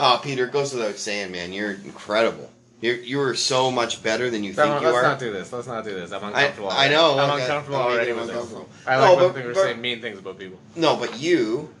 Oh, Peter, it goes without saying, man, you're incredible. You're you are so much better than you think No, you let's are. not do this. Let's not do this. I'm uncomfortable. I already. know. I'm okay. uncomfortable Don't already uncomfortable. I like no, when but, people but- say mean things about people. no, but you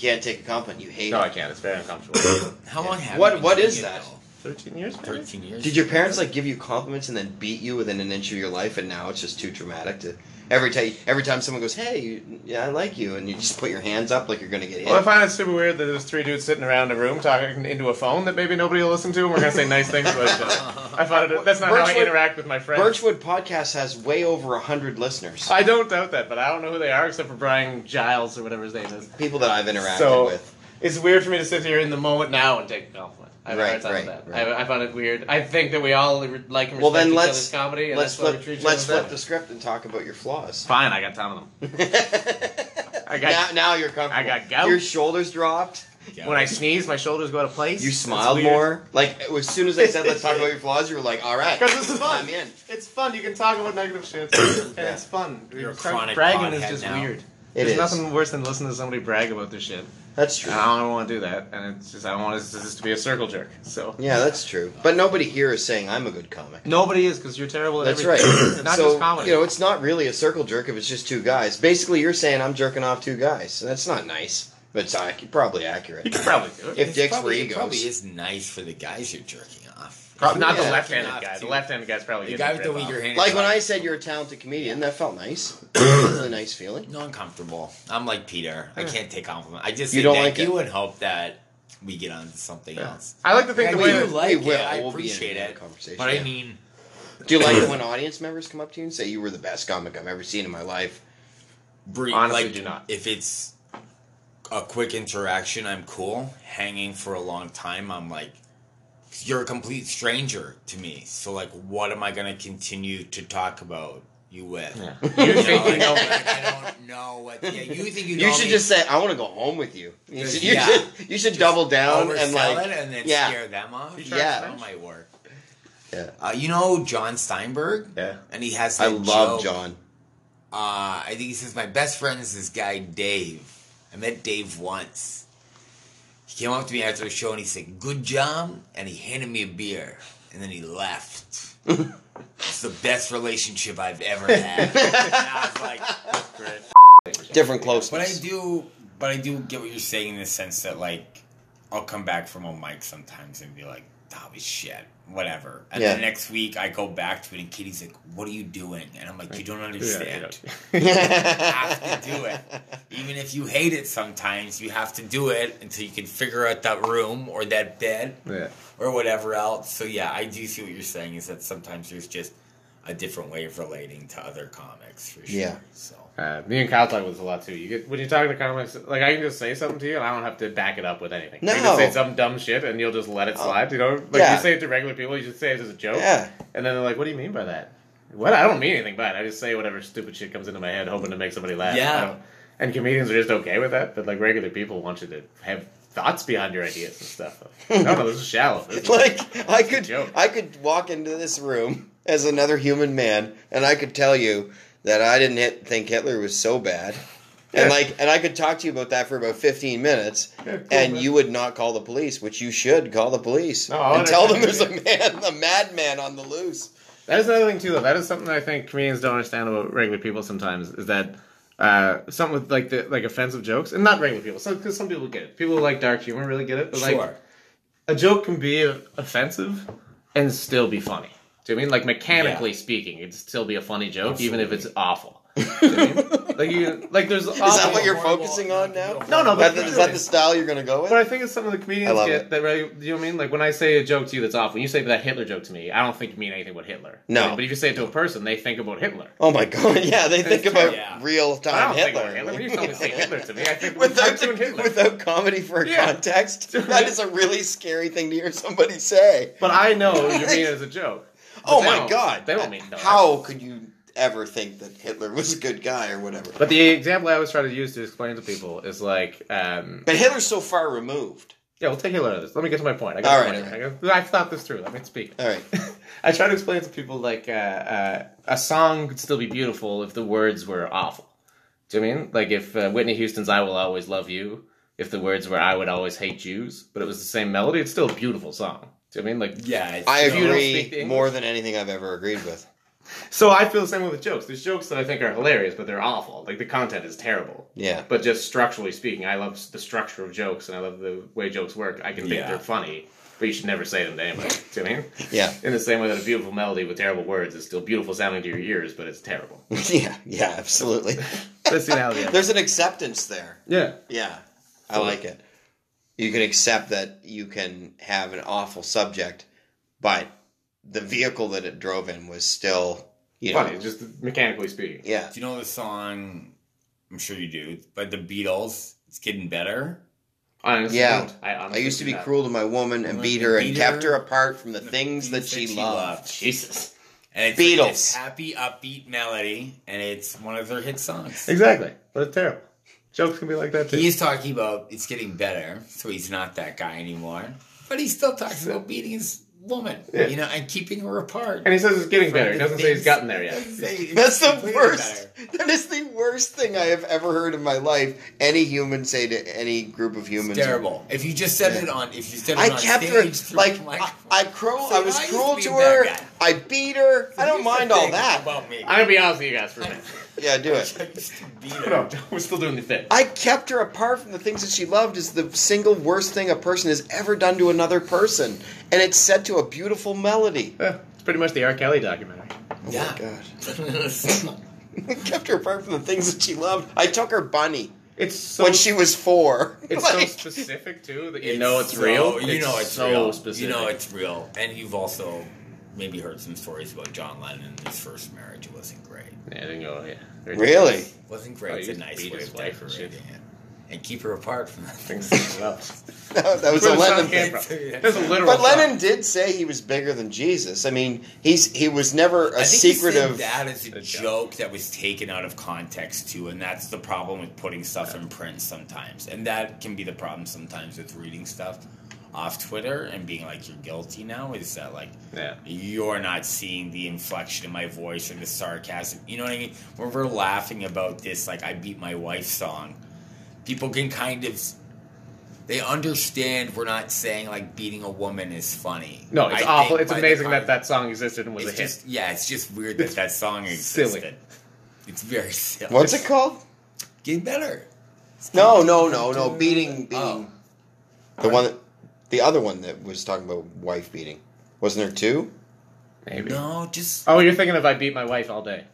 can't take a compliment. You hate it. No, I it. can't. It's very uncomfortable. How long have What- you been what doing is it, that? though? 13 years, maybe? 13 years. Did your parents like give you compliments and then beat you within an inch of your life, and now it's just too traumatic to every time every time someone goes, "Hey, yeah, I like you," and you just put your hands up like you're gonna get hit. Well, I find it super weird that there's three dudes sitting around a room talking into a phone that maybe nobody will listen to, and we're gonna say nice things But other. I find it that's not how I interact with my friends. Birchwood podcast has way over a hundred listeners. I don't doubt that, but I don't know who they are except for Brian Giles or whatever his name is. People that I've interacted so, with. It's weird for me to sit here in the moment now and take oh, no. I have a Right, hard time right, with that. right. I, I find it weird. I think that we all like and respect Well, then each let's other's comedy, and let's that's flip we treat each let's flip the script and talk about your flaws. Fine, I got ten of them. I got now, now you're comfortable. I got gout. Your shoulders dropped. When I sneeze, my shoulders go out of place. You It's smiled more. Like as soon as I said let's talk about your flaws, you were like, "All right, Because this is fun. I'm in." It's fun. You can talk about negative shit, and it's fun. You're a chronic bragging is just now. weird. It There's is. nothing worse than listening to somebody brag about their shit. That's true. And I don't want to do that, and it's just I don't want this this to be a circle jerk. So Yeah, that's true. But nobody here is saying I'm a good comic. nobody is because you're terrible at That's right. Not so just comedy. you know, it's not really a circle jerk if it's just two guys. Basically, you're saying I'm jerking off two guys. That's not nice, but it's ac- probably accurate. you could probably do it. If It's dicks were probably, it probably is nice for the guys you're jerking off. Probably not the left-handed guy. off The left-handed guy's probably The guy with the weaker hand. Like when I said you're a talented comedian, that felt nice. It was a nice feeling. No, uncomfortable. I'm like Peter. I can't take compliment. I just You say don't thank like you it? and hope that we get on to something else. I like to think I the way you that- like we will. it. I We'll be in appreciate a it. conversation, But. I mean, Do you like it when audience members come up to you and say you were the best comic I've ever seen in my life? bre- Honestly, like, do not. If it's a quick interaction, I'm cool. Hanging for a long time, I'm like, you're a complete stranger to me. So like, what am I gonna continue to talk about you with? You You know, think you know? like, I don't know what. Yeah, you think you know You should me. just say, "I want to go home with you." You should, you Yeah. should, you should double down and like, it and then yeah, scare them off. Yeah. that might work. yeah. Uh, you know John Steinberg? Yeah. And he has. I love joke. John. Uh, I think he says my best friend is this guy Dave. I met Dave once. He came up to me after the show and he said, "Good job," and he handed me a beer, and then he left. it's the best relationship I've ever had. and I was like, Great. Different close. but I do, but I do get what you're saying in the sense that like, I'll come back from a mic sometimes and be like, "That was shit." Whatever, and Yeah. then next week I go back to it, and Kitty's like, "What are you doing?" And I'm like, "You don't understand." Yeah, you have to do it. Even if you hate it sometimes, you have to do it until you can figure out that room or that bed yeah. or whatever else. So yeah, I do see what you're saying is that sometimes there's just a different way of relating to other comics for sure. Yeah. So Uh, me and Kyle talk about this a lot too. You get when you're talking to comics, like I can just say something to you, and I don't have to back it up with anything. I can No. just say some dumb shit, and you'll just let it slide. You know, like Yeah. you say it to regular people, you just say it as a joke, Yeah. and then they're like, "What do you mean by that?" What? I don't mean anything by it. I just say whatever stupid shit comes into my head, hoping to make somebody laugh. Yeah. And comedians are just okay with that, but like regular people want you to have thoughts behind your ideas and stuff. no, no, this is shallow. This is- like I could joke. I could walk into this room as another human man and I could tell you that I didn't hit, think Hitler was so bad. And like and I could talk to you about that for about 15 minutes and you would not call the police, which you should call the police No, and tell them there's a man, a madman on the loose. That is another thing too, though. That is something I think comedians don't understand about regular people sometimes. Is that uh, something with like the like offensive jokes, and not regular people. Because some people get it. People who like dark humor really get it. But like sure. a joke can be offensive and still be funny. Do you know what I mean like mechanically Yeah. speaking, it'd still be a funny joke, even if it's awful. Do you know I mean? like you, like there's Is that what you're focusing on now? No, no, That- but is that the style you're going to go with? But I think it's something the comedians get it. that right. You know what I mean? Like when I say a joke to you that's awful, when you say that Hitler joke to me, I don't think you mean anything about Hitler. No. But if you say it to a person, they think about Hitler. Oh my god! Yeah, they think about Yeah. real time Hitler. about Hitler. When you tell me say Hitler to me, I think without cartoon Hitler. without comedy for Yeah. context, that is a really scary thing to hear somebody say. But I know you mean it as a joke. Oh my god! They don't mean no. How could you ever think that Hitler was a good guy or whatever? But the example I always try to use to explain to people is like, um, But Hitler's so far removed. yeah, we'll take Hitler out of this. Let me get to my point. I got All right, point. I got- I've thought this through. Let me speak. All right. I try to explain to people like uh, uh, a song could still be beautiful if the words were awful. Do you know I mean? Like if uh, Whitney Houston's "I Will Always Love You," if the words were "I would always hate Jews," but it was the same melody, it's still a beautiful song. Do you know what I mean? Like Yeah, it's I If you don't speak agree more than anything I've ever agreed with. So I feel the same way with jokes. There's jokes that I think are hilarious, but they're awful. Like the content is terrible. Yeah. But just structurally speaking, I love the structure of jokes and I love the way jokes work. I can think Yeah. they're funny. but you should never say them to anybody. Do you know what I mean? Yeah. In the same way that a beautiful melody with terrible words is still beautiful sounding to your ears, but it's terrible. yeah, yeah, absolutely. That's the analogy. There's an acceptance there. Yeah. Yeah, I like it. You can accept that you can have an awful subject, but the vehicle that it drove in was still, you know, Funny, just mechanically speaking. yeah. Do you know the song? I'm sure you do. but the Beatles, it's getting better. Honestly, Yeah, don't. I, I used to be do not. cruel to my woman and Woman beat and her and beat kept her. her apart from the things that she loved. Jesus. And it's Beatles. Like this happy, upbeat melody, and it's one of their hit songs. Exactly, but it's terrible. Jokes can be like that too. He's talking about it's getting better, so he's not that guy anymore. But he still talks about beating his woman, Yeah. you know, and keeping her apart. and he says it's getting better. He doesn't say he's gotten there yet. doesn't say it's That's the worst. better. That is the worst thing I have ever heard in my life. Any human say to any group of humans. It's terrible. If you just said it on, if you said it I on kept stage, her through like mic- I, I cruel. So I was I cruel to to her. I beat her. I don't mind all that. about me. I'm gonna be honest with you guys for a minute. Yeah, do it. I used to beat her. no, we're still doing the thing. I kept her apart from the things that she loved is the single worst thing a person has ever done to another person. And it's set to a beautiful melody. Yeah, it's pretty much the R. Kelly documentary. Oh Yeah. my god. I kept her apart from the things that she loved. I took her bunny It's so when she was four. it's Like- so specific too that you know it's so- real. You know it's so real. specific. You know it's real, and you've also maybe heard some stories about John Lennon. and His first marriage wasn't great. Yeah, then go. Yeah. Really? wasn't Oh, great. he it's a nice way his of wife and shit. decorating it, and keep her apart from that. Things that loves. that, that was a Lennon came thing. from. There's a literal. But song. Lennon did say he was bigger than Jesus. I mean, he's he was never a think he said secretive. that is a A joke. joke that was taken out of context too, and that's the problem with putting stuff in print sometimes, and that can be the problem sometimes with reading stuff off Twitter and being like you're guilty now. Is that like Yeah. you're not seeing the inflection in my voice or the sarcasm? You know what I mean? When we're laughing about this, like I beat my wife song, people can kind of. They understand we're not saying like beating a woman is funny. No, it's I awful. It's amazing con- that that song existed and was it's a hit. just yeah, it's just weird that that song Silly. existed. It's very silly. What's it called? Getting better. No, no, no, no. Beating, beating. Oh. The one, that, the other one that was talking about wife beating. Wasn't there two? Maybe. No, just Oh, you're thinking of "I Beat My Wife All Day."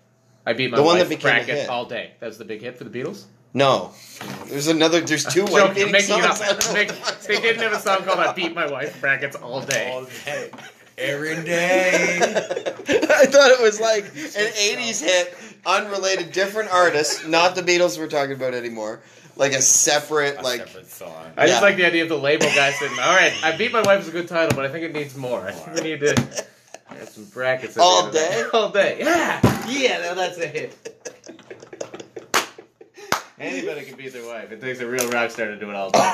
I beat my The one wife that became a bracket hit. all day. That's the big hit for the Beatles. No. There's another. There's two I'm wife joking, beating making it songs. up. I don't know Make- what the they didn't have a song called "I Beat My Wife" brackets all day. all day, every day. I thought it was like an '80s hit, unrelated, different artist, not the Beatles we're talking about anymore. Like a separate, A like separate song. I just like the idea of the label guy saying, "All right, I beat my wife is a good title, but I think it needs more. I think we need to add some brackets." at the All end of that." day? all day. Yeah, yeah, now that's a hit. Anybody can beat their wife. It takes a real rock star to do it all day.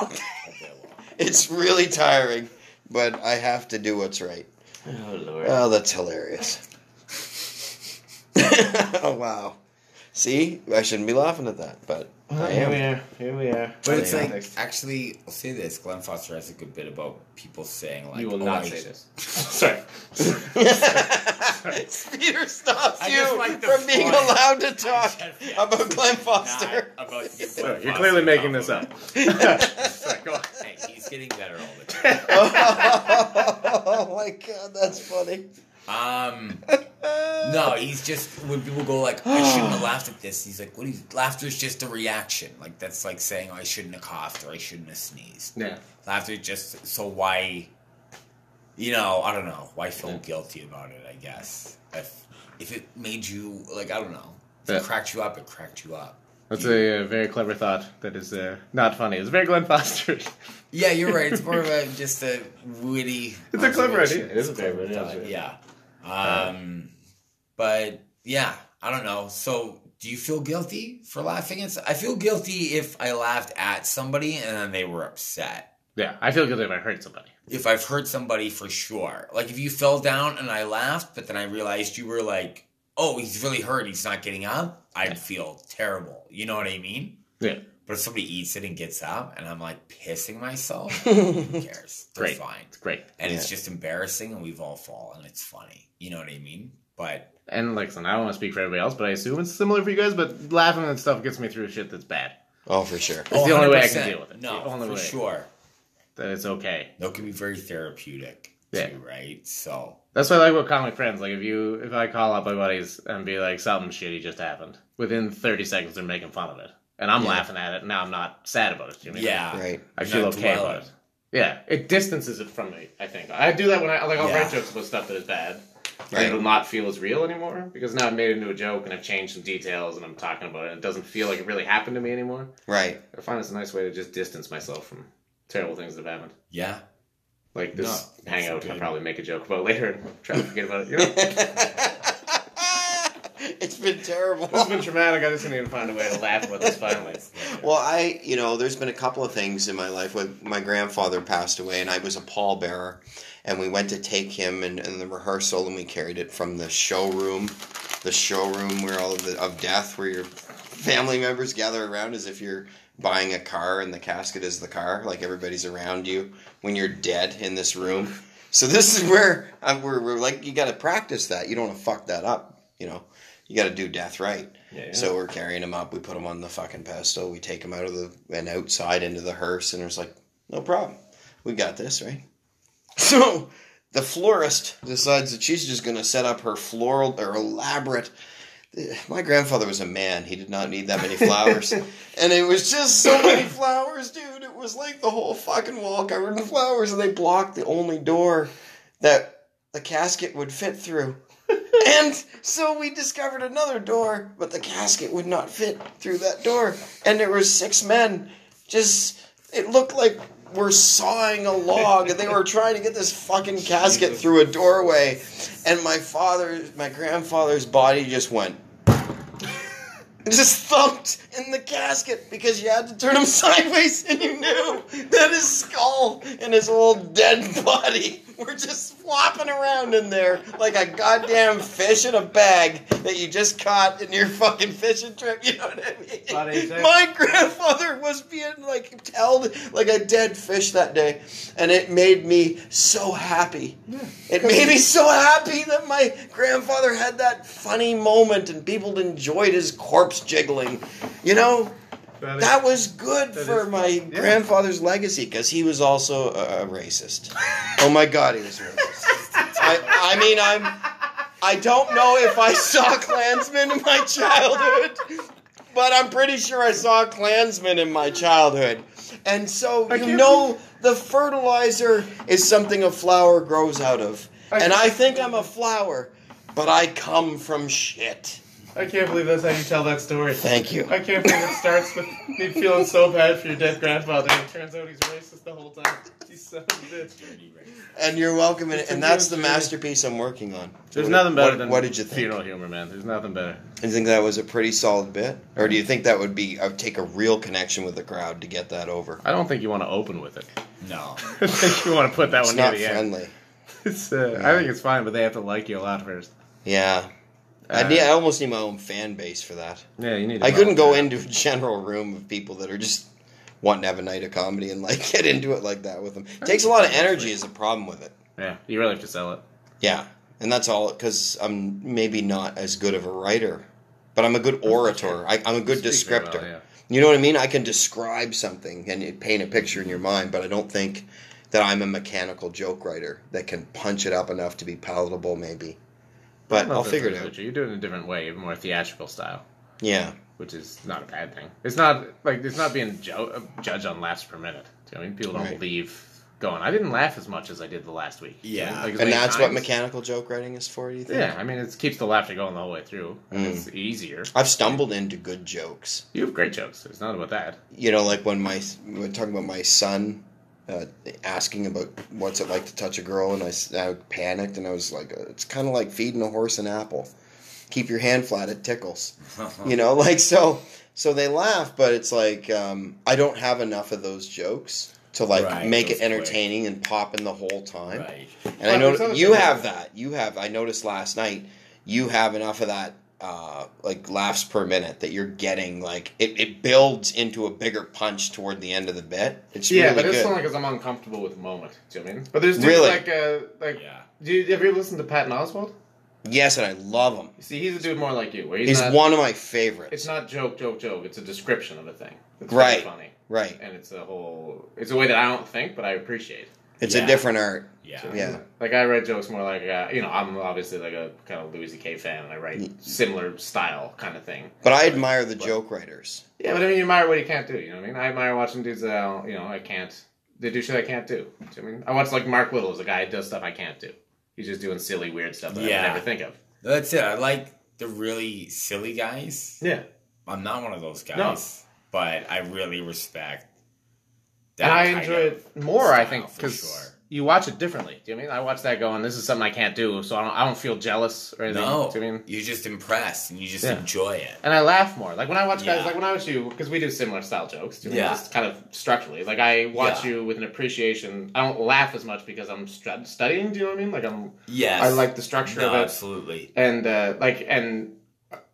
it's really tiring, but I have to do what's right. oh lord. Oh, that's hilarious. oh wow. See, I shouldn't be laughing at that, but Oh, I Here we are. Here we are. But it's Yeah. like actually, I'll say this: Glenn Foster has a good bit about people saying like, you will "Oh, not I say sh- this. Sorry. Peter stops you like the from being allowed to talk just- yeah. about Glenn Foster. About to get Sorry, You're Foster clearly making this up. Sorry, go on. Hey, he's getting better all the time. Oh, oh my god, that's funny. Um, no, he's just when people go like, "I shouldn't have laughed at this." He's like, "What? Is, is just a reaction. Like that's like saying oh, I shouldn't have coughed or I shouldn't have sneezed. Yeah. Laughter just so why? You know, I don't know. Why feel guilty about it? I guess if if it made you like, I don't know, if Yeah. it cracked you up, it cracked you up. That's a, uh very clever thought. That is uh, not funny. It's very Glenn Foster. Yeah, you're right. It's more of a just a witty. It's a clever idea. It is a clever idea. Yeah. Um, but yeah, I don't know. So, do you feel guilty for laughing at? I feel guilty if I laughed at somebody and then they were upset. yeah, I feel guilty if I hurt somebody. If I've hurt somebody for sure, like if you fell down and I laughed, but then I realized you were like, "Oh, he's really hurt. He's not getting up." I'd feel terrible. You know what I mean? Yeah. But if somebody eats it and gets up, and I'm like pissing myself, who cares? They're Great. fine. It's great. And it's just embarrassing, and we've all fallen. It's funny. You know what I mean? But And like, listen, I don't want to speak for everybody else, but I assume it's similar for you guys. But laughing and stuff gets me through shit that's bad. Oh, for sure. It's the oh, only way I can deal with it. No, the only for way. sure. that it's okay. That can be very therapeutic Yeah. too, right? So That's why I like about comic friends. Like if you if I call up my buddies and be like something shitty just happened, within thirty seconds they're making fun of it, and I'm Yeah. laughing at it. Now I'm not sad about it. You know what I mean? Yeah. Right. I feel not okay about it. Yeah, it distances it from me. I think I do that when I like I'll Yeah. write jokes about stuff that is bad. Right. And it'll not feel as real anymore because now I've made it into a joke and I've changed some details and I'm talking about it. It doesn't feel like it really happened to me anymore. Right. I find it's a nice way to just distance myself from terrible things that have happened. yeah. Like this No, hangout, I'll probably make a joke about later and try to forget about it. You know? it's been terrible. It's been traumatic. I just need to find a way to laugh about this finally. Well, I, you know, there's been a couple of things in my life. When my grandfather passed away, and I was a pallbearer, and we went to take him in, in the rehearsal, and we carried it from the showroom, the showroom where all of the of death, where your family members gather around as if you're buying a car and the casket is the car, like everybody's around you when you're dead in this room. So this is where uh, we're, we're like, you got to practice that. You don't want to fuck that up. You know, you got to do death right. Yeah. So we're carrying him up. We put him on the fucking pedestal. We take him out of the and outside into the hearse, and it's like, no problem. We got this, right? So the florist decides that she's just going to set up her floral or elaborate. Eh, my grandfather was a man. He did not need that many flowers. and it was just so many flowers, dude. It was like the whole fucking wall covered in flowers, and they blocked the only door that the casket would fit through. And so we discovered another door, but the casket would not fit through that door. And there were six men just it looked like we're sawing a log and they were trying to get this fucking casket through a doorway. And my father my grandfather's body just went just thumped in the casket because you had to turn him sideways and you knew that his skull and his old dead body were just flopping around in there like a goddamn fish in a bag that you just caught in your fucking fishing trip. You know what I mean? My grandfather was being like held like a dead fish that day, and it made me so happy. It made me so happy that my grandfather had that funny moment and people enjoyed his corpse jiggling. You know, That is- that was good that for is- my yeah. grandfather's legacy because he was also a, a racist. oh my god, he was racist. I, I mean, I'm. I don't know if I saw Klansmen in my childhood, but I'm pretty sure I saw Klansmen in my childhood. And so you know the fertilizer is something a flower grows out of. And I think I'm a flower, but I come from shit. I can't believe that's how you tell that story. Thank you. I can't believe it starts with me feeling so bad for your dead grandfather, and it turns out he's racist the whole time. He's son of a bitch. And you're welcome, and, and that's the masterpiece I'm working on. There's What- nothing better what, than What did you think? funeral humor, man. There's nothing better. Do you think that was a pretty solid bit, or do you think that would be? I would take a real connection with the crowd to get that over. I don't think you want to open with it. No. I think you want to put that It's one near the friendly. end. It's, uh, I think it's fine, but they have to like you a lot first. Yeah, I Uh, need. I almost need my own fan base for that. Yeah, you need. I couldn't go into a general room of people that are just wanting to have a night of comedy and like get into it like that with them. It takes a lot of energy. Is the problem with it. Yeah, you really have to sell it. Yeah, and that's all because I'm maybe not as good of a writer, but I'm a good orator. I, I'm a good very well, descriptor. yeah. You know what I mean? I can describe something and paint a picture in your mind, but I don't think that I'm a mechanical joke writer that can punch it up enough to be palatable. Maybe, but I'll figure it out. You do it in a different way, more theatrical style. Yeah. which is not a bad thing. It's not like it's not being jo- judged on laughs per minute. Do you know I mean? People don't Right. leave going. I didn't laugh as much as I did the last week. You know, Yeah. like, And that's what mechanical joke writing is for. You think? Yeah, I mean, it keeps the laughter going the whole way through. Mm. It's easier. I've stumbled into good jokes. You have great jokes. It's not about that. You know, like when my were talking about my son uh, asking about what's it like to touch a girl, and I panicked, and I was like, uh, it's kind of like feeding a horse an apple. Keep your hand flat; it tickles. you know, like so. So they laugh, but it's like um, I don't have enough of those jokes to like Right, make it entertaining and popping the whole time. Right. And I Well, know you have that. You have. I noticed last night. You have enough of that, uh, like laughs per minute that you're getting. Like it, it builds into a bigger punch toward the end of the bit. It's yeah, really but it's good. only because I'm uncomfortable with the moment. Do you know what I mean? But there's dudes Really? like uh, like. Do you have you ever listened to Patton Oswalt? yes, and I love him. See, he's a dude more like you. Where he's, He's not, one of my favorites. It's not joke, joke, joke. It's a description of a thing. It's Right. Funny. Right. And it's a whole. It's a way that I don't think, but I appreciate. It's a different art. Yeah. Yeah. Like I write jokes more like uh, you know I'm obviously like a kind of Louis C.K. fan and I write similar style kind of thing. But I admire the joke writers. Yeah, but I mean you admire what you can't do. You know what I mean? I admire watching dudes that I don't- you know I can't. They do shit I can't do. Do you know what I mean? I watch like Mark Little is a guy that does stuff I can't do. He's just doing silly weird stuff that I Yeah. would never think of. That's it. I like the really silly guys. Yeah. I'm not one of those guys, No. but I really respect. And I enjoy it more, I think, because sure. you watch it differently. Do you know what I mean? I watch that going, this is something I can't do, so I don't, I don't feel jealous or anything. No, Do you know what I mean? you're just impressed and you just Yeah. enjoy it. And I laugh more. Like when I watch guys, like when I watch you, because we do similar style jokes. Do you know what I mean? Yeah. Just kind of structurally. Like I watch Yeah. you with an appreciation. I don't laugh as much because I'm stu- studying. Do you know what I mean? Like I'm. Yes. I like the structure No, of it. absolutely. And uh, like and.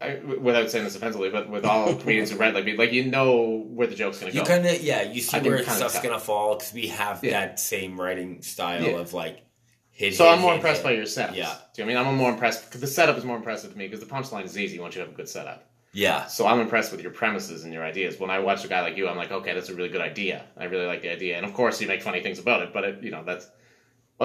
I, without saying this offensively, but with all comedians who write like me, like you know where the joke's gonna You go. kind of yeah, you see I where stuff's tell. gonna fall because we have Yeah. that same writing style Yeah. of like hit. So hit, I'm more hit, impressed by your setups. Yeah, Do you know I mean I'm more impressed because the setup is more impressive to me because the punchline is easy once you have a good setup. yeah, So I'm impressed with your premises and your ideas. When I watch a guy like you, I'm like, okay, that's a really good idea. I really like the idea, and of course you make funny things about it, but it, you know that's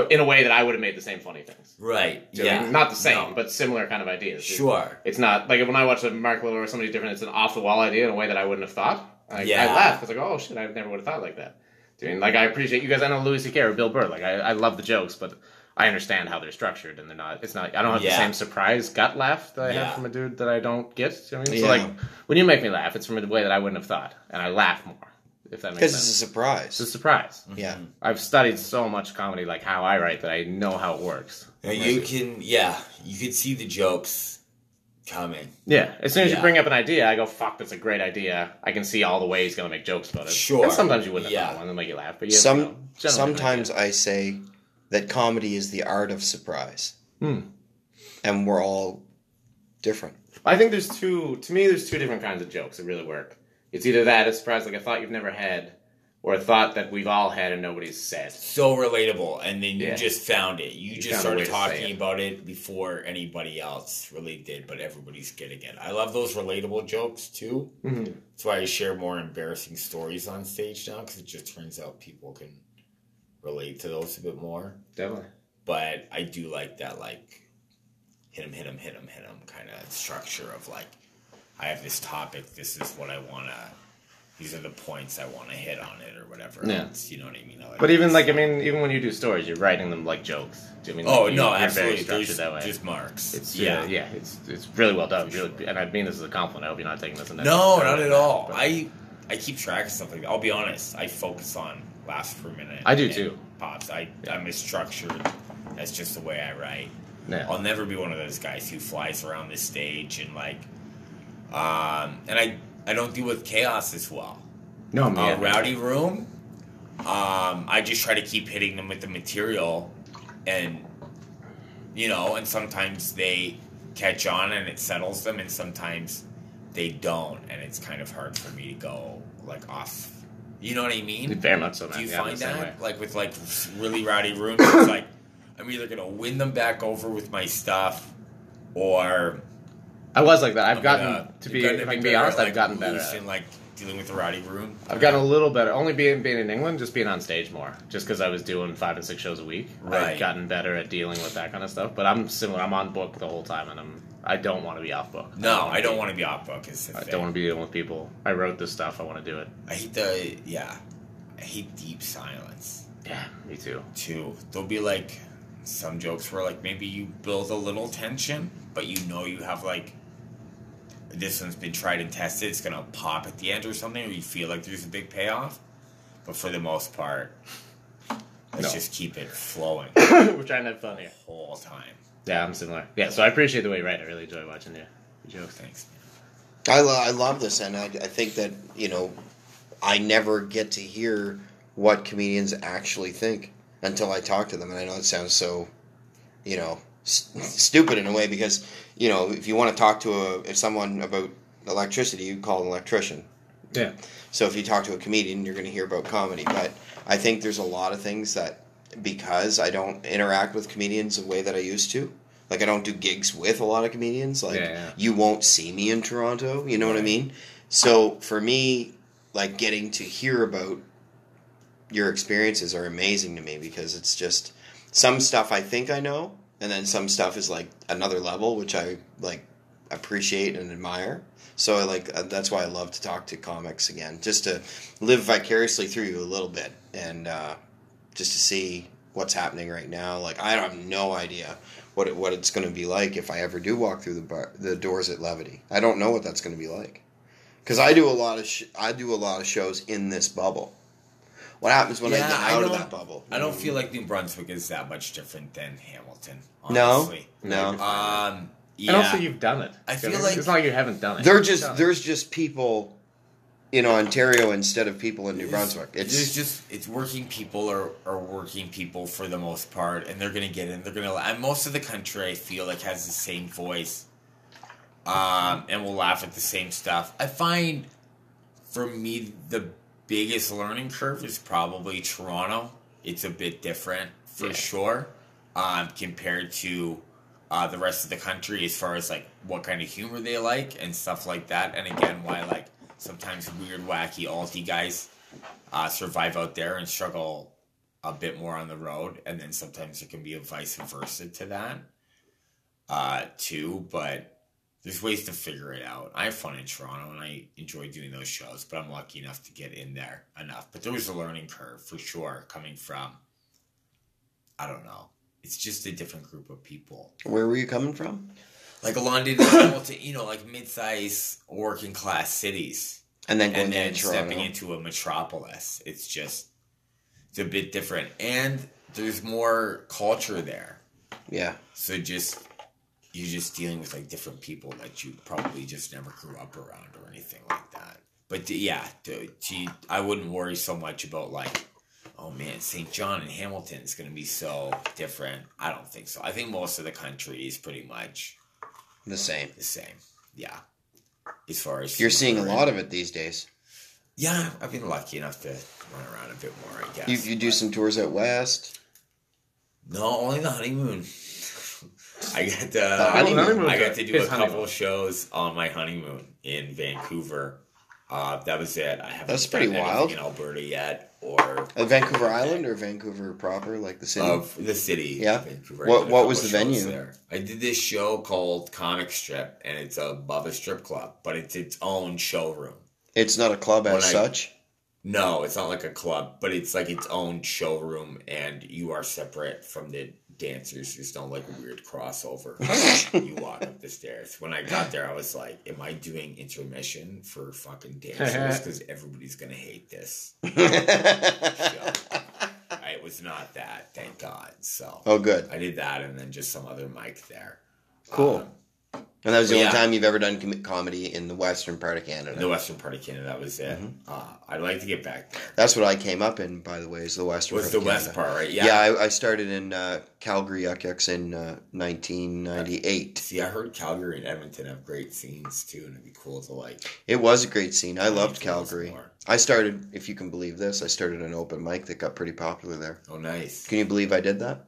in a way that I would have made the same funny things. right. Do you know what I Yeah, not the same, No. but similar kind of ideas. Sure. It's not like when I watch a Mark Little or somebody different, it's an off the wall idea in a way that I wouldn't have thought. I, Yeah. I laugh. It's like, oh shit, I never would have thought like that. Do you mean like I appreciate you guys? I know Louis C.K. or Bill Burr. Like I, I love the jokes, but I understand how they're structured, and they're not. It's not. I don't have Yeah. the same surprise gut laugh that I Yeah. have from a dude that I don't get. You know what I mean? Yeah. So like when you make me laugh, it's from a way that I wouldn't have thought, and I laugh more. If that makes Because it's a surprise. It's a surprise. Yeah. I've studied so much comedy, like how I write, that I know how it works. Yeah, you can yeah, you can see the jokes coming. Yeah, as soon as Yeah. you bring up an idea, I go, "Fuck, that's a great idea." I can see all the ways he's gonna make jokes about it. Sure. And sometimes you wouldn't have Yeah. thought one that make you laugh, but you Some you know, generally sometimes I say that comedy is the art of surprise, Hmm. and we're all different. I think there's two. To me, there's two different kinds of jokes that really work. It's either that a surprise, like a thought you've never had, or a thought that we've all had and nobody's said. So relatable, and then you Yeah. just found it. You, You just found a way started talking it. about it before anybody else really did, but everybody's getting it. I love those relatable jokes too. Mhm. That's why I share more embarrassing stories on stage now, because it just turns out people can relate to those a bit more. Definitely. But I do like that, like hit him, hit him, hit him, hit him kind of structure of like, I have this topic. This is what I want to. These are the points I want to hit on it, or whatever. Yeah. You know what I mean? Like But even like I mean, even when you do stories, you're writing them like jokes. Do you mean? Oh, like, no, you're absolutely. Very structured There's that way. just marks. It's Yeah. yeah, yeah. It's it's really well done. Really, and I mean this as a compliment. I hope you're not taking this. in that- No, not at all. But- I I keep track of stuff like that. I'll be honest. I focus on last per minute. I do too. Pops. I I'm as structured. That's just the way I write. Yeah. I'll never be one of those guys who flies around the stage and like, um, and I I don't deal with chaos as well. No, Uh, man. rowdy room. Um, I just try to keep hitting them with the material, and you know, and sometimes they catch on and it settles them, and sometimes they don't, and it's kind of hard for me to go like off. You know what I mean? Very much so, man. Do you Yeah, find that like with like really rowdy rooms? it's like I'm either gonna win them back over with my stuff, or I was like that. I've oh I'm gotten gonna- to be. gotten If I can be honest, at, I've gotten better. loose At it. and like dealing with the rowdy room. I've gotten a little better. Only being being in England, just being on stage more, just because I was doing five and six shows a week. Right. I've gotten better at dealing with that kind of stuff. But I'm similar. I'm on book the whole time, and I'm. I don't want to be off book. No, I don't want to be off book. Is I thing. don't want to be dealing with people. I wrote this stuff. I want to do it. I hate the yeah. I hate deep silence Yeah, me too. too. There'll be like some jokes where like maybe you build a little tension, but you know you have like this one's been tried and tested. It's gonna pop at the end or something, or you feel like there's a big payoff. But for the most part, let's No. just keep it flowing We're trying to have fun here. the whole time. Yeah, I'm similar. Yeah, so I appreciate the way you write. I really enjoy watching your, your jokes. Thanks. I, lo- I love this, and I, I think that you know, I never get to hear what comedians actually think until I talk to them, and I know it sounds so, you know, st- stupid in a way because you know if you want to talk to a if someone about electricity, you call an electrician. Yeah. So if you talk to a comedian, you're going to hear about comedy. But I think there's a lot of things that because I don't interact with comedians the way that I used to. Like I don't do gigs with a lot of comedians. Like Yeah, yeah. you won't see me in Toronto. You know what I mean? So for me, like getting to hear about your experiences are amazing to me because it's just some stuff I think I know, and then some stuff is like another level, which I like appreciate and admire. So I like uh, that's why I love to talk to comics again, just to live vicariously through you a little bit, and uh, just to see what's happening right now. Like I have no idea what it, what it's going to be like if I ever do walk through the bar, the doors at Levity. I don't know what that's going to be like because I do a lot of sh- I do a lot of shows in this bubble. What happens when I get out of don't- that bubble? I don't feel like New Brunswick is that much different than Hamilton. No? Honestly. No. Um, yeah. And also, you've done it. I feel know, like it's not like you haven't done it. They're just done it. there's just people in Ontario instead of people in New Brunswick. There's It's just it's working people are, are working people for the most part, and they're gonna get in. They're gonna and most of the country I feel like has the same voice, um, and will laugh at the same stuff. I find for me the biggest learning curve is probably Toronto. It's a bit different for Yeah. sure, um, compared to uh, the rest of the country as far as like what kind of humor they like and stuff like that. And again, why like sometimes weird, wacky, alty guys uh, survive out there and struggle a bit more on the road, and then sometimes it can be a vice versa to that uh, too. But there's ways to figure it out. I have fun in Toronto, and I enjoy doing those shows. But I'm lucky enough to get in there enough. But there was a learning curve for sure coming from. I don't know. It's just a different group of people. where were you coming from? Like London, you know, like mid-sized working class cities And then going and then Toronto. stepping into a metropolis. It's just it's a bit different, and there's more culture there. Yeah. So just you're just dealing with like different people that you probably just never grew up around or anything like that. But d- yeah, to, to, I wouldn't worry so much about like, oh man, St. John and Hamilton is going to be so different. I don't think so. I think most of the country is pretty much the same. The same. Yeah. As far as You're seeing a lot of it these days. Yeah, I've been lucky enough to run around a bit more. I guess. You you do some tours out west. No, only the honeymoon. I got to, The honeymoon. I got to do His a couple honeymoon. shows on my honeymoon in Vancouver. Uh, that was it. I haven't That's pretty wild. in Alberta yet, or Uh, Vancouver Island or Vancouver proper, like the city. of the city. Yeah. Vancouver. What- what was the venue? There. I did this show called Comic Strip, and it's above a strip club, but it's its own showroom. It's not a club as I- such. No, it's not like a club, but it's like its own showroom, and you are separate from the dancers. There's no like a weird crossover. you walk up the stairs. When I got there, I was like, "Am I doing intermission for fucking dancers? Because everybody's gonna hate this." It was not that, thank God. So, Oh, good. I did that, and then just some other mic there. Cool. Um, and that was the but only time you've ever done com- comedy in the western part of Canada. in the western part of Canada, that was it. Uh, I'd like to get back there. That's what I came up in, by the way, is the western Was part the of west part, right? Yeah. Yeah, I, I started in uh, Calgary Yuk Yuk's in uh, 1998. See, I heard Calgary and Edmonton have great scenes too, and it'd be cool to like. It was a great scene. I loved Calgary. I started, if you can believe this, I started an open mic that got pretty popular there. Oh, nice. Can you believe I did that?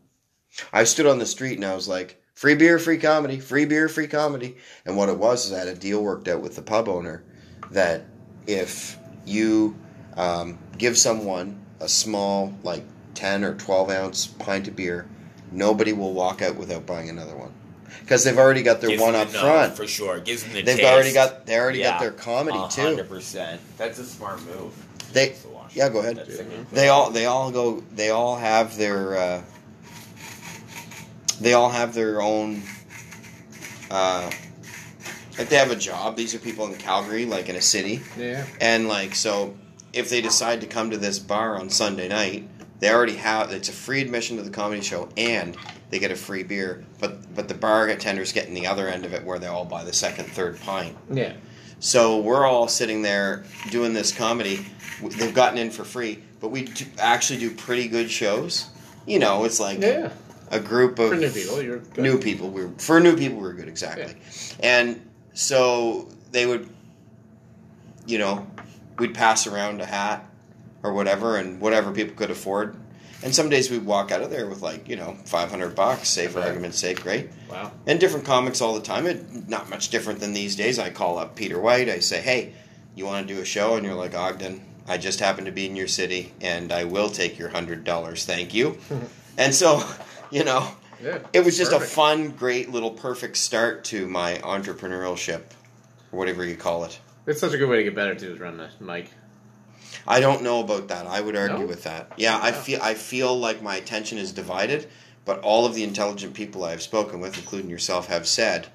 I stood on the street and I was like, free beer, free comedy, free beer, free comedy. And what it was is I had a deal worked out with the pub owner that if you um, give someone a small, like 10 or 12 ounce pint of beer, nobody will walk out without buying another one. Because they've already got their Gives one them up the- front. for sure. Gives them the They've taste. already got they already Yeah. got their comedy A too. Hundred percent. That's a smart move. They yeah, go ahead. They all they all go they all have their uh, they all have their own uh, like they have a job. These are people in Calgary, like in a city, Yeah. and like so if they decide to come to this bar on Sunday night, they already have it's a free admission to the comedy show and they get a free beer. But but the bar attenders getting the other end of it where they all buy the second, third pint. Yeah. So we're all sitting there doing this comedy. They've gotten in for free, but we do actually do pretty good shows. You know, it's like Yeah. A group of For new people, you're good. new people. We're for new people, we're good exactly. And so they would, you know, we'd pass around a hat or whatever, and whatever people could afford. And some days we'd walk out of there with like you know five hundred bucks, say for argument's sake, great. Wow. And different comics all the time. It not much different than these days. I call up Peter White. I say, "Hey, you want to do a show, and you're like Ogden. I just happen to be in your city, and I will take your hundred dollars. Thank you. and so, you know, Yeah, it was just perfect. a fun, great little perfect start to my entrepreneurship, or whatever you call it. It's such a good way to get better too, is run the mic. I don't know about that. I would argue No? with that. Yeah, I feel I feel like my attention is divided, but all of the intelligent people I've spoken with, including yourself, have said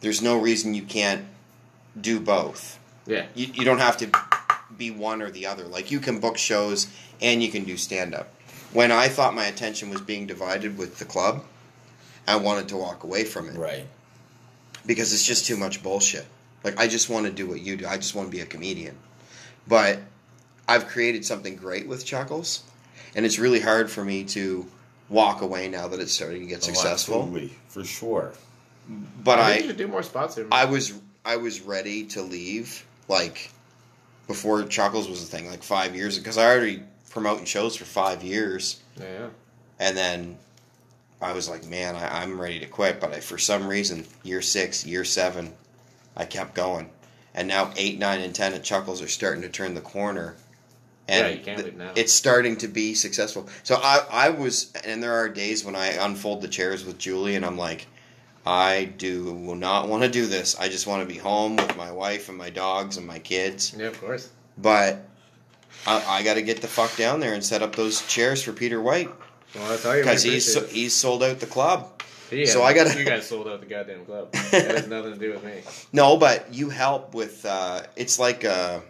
there's no reason you can't do both. Yeah. You, you don't have to be one or the other. Like you can book shows and you can do stand up. When I thought my attention was being divided with the club, I wanted to walk away from it. Right. Because it's just too much bullshit. Like I just want to do what you do. I just want to be a comedian. But I've created something great with Chuckles, and it's really hard for me to walk away now that it's starting to get Oh, successful. absolutely, for sure. But I I, think you should do more spots here. I was I was ready to leave like before Chuckles was a thing, like five years ago, because I already promoting shows for five years, Yeah. and then I was like, man, I, I'm ready to quit. But I, for some reason, year six, year seven, I kept going, and now eight, nine, and ten at Chuckles are starting to turn the corner. And Yeah, you can't th- it's starting to be successful. So I, I was, and there are days when I unfold the chairs with Julie, and I'm like, I do not want to do this. I just want to be home with my wife and my dogs and my kids. Yeah, of course. But I, I got to get the fuck down there and set up those chairs for Peter White Well, I'll tell you, because he's appreciate he's sold out the club. it. so I gotta- You guys sold out the goddamn club. That has nothing to do with me. No, but you help with. Uh, it's like uh,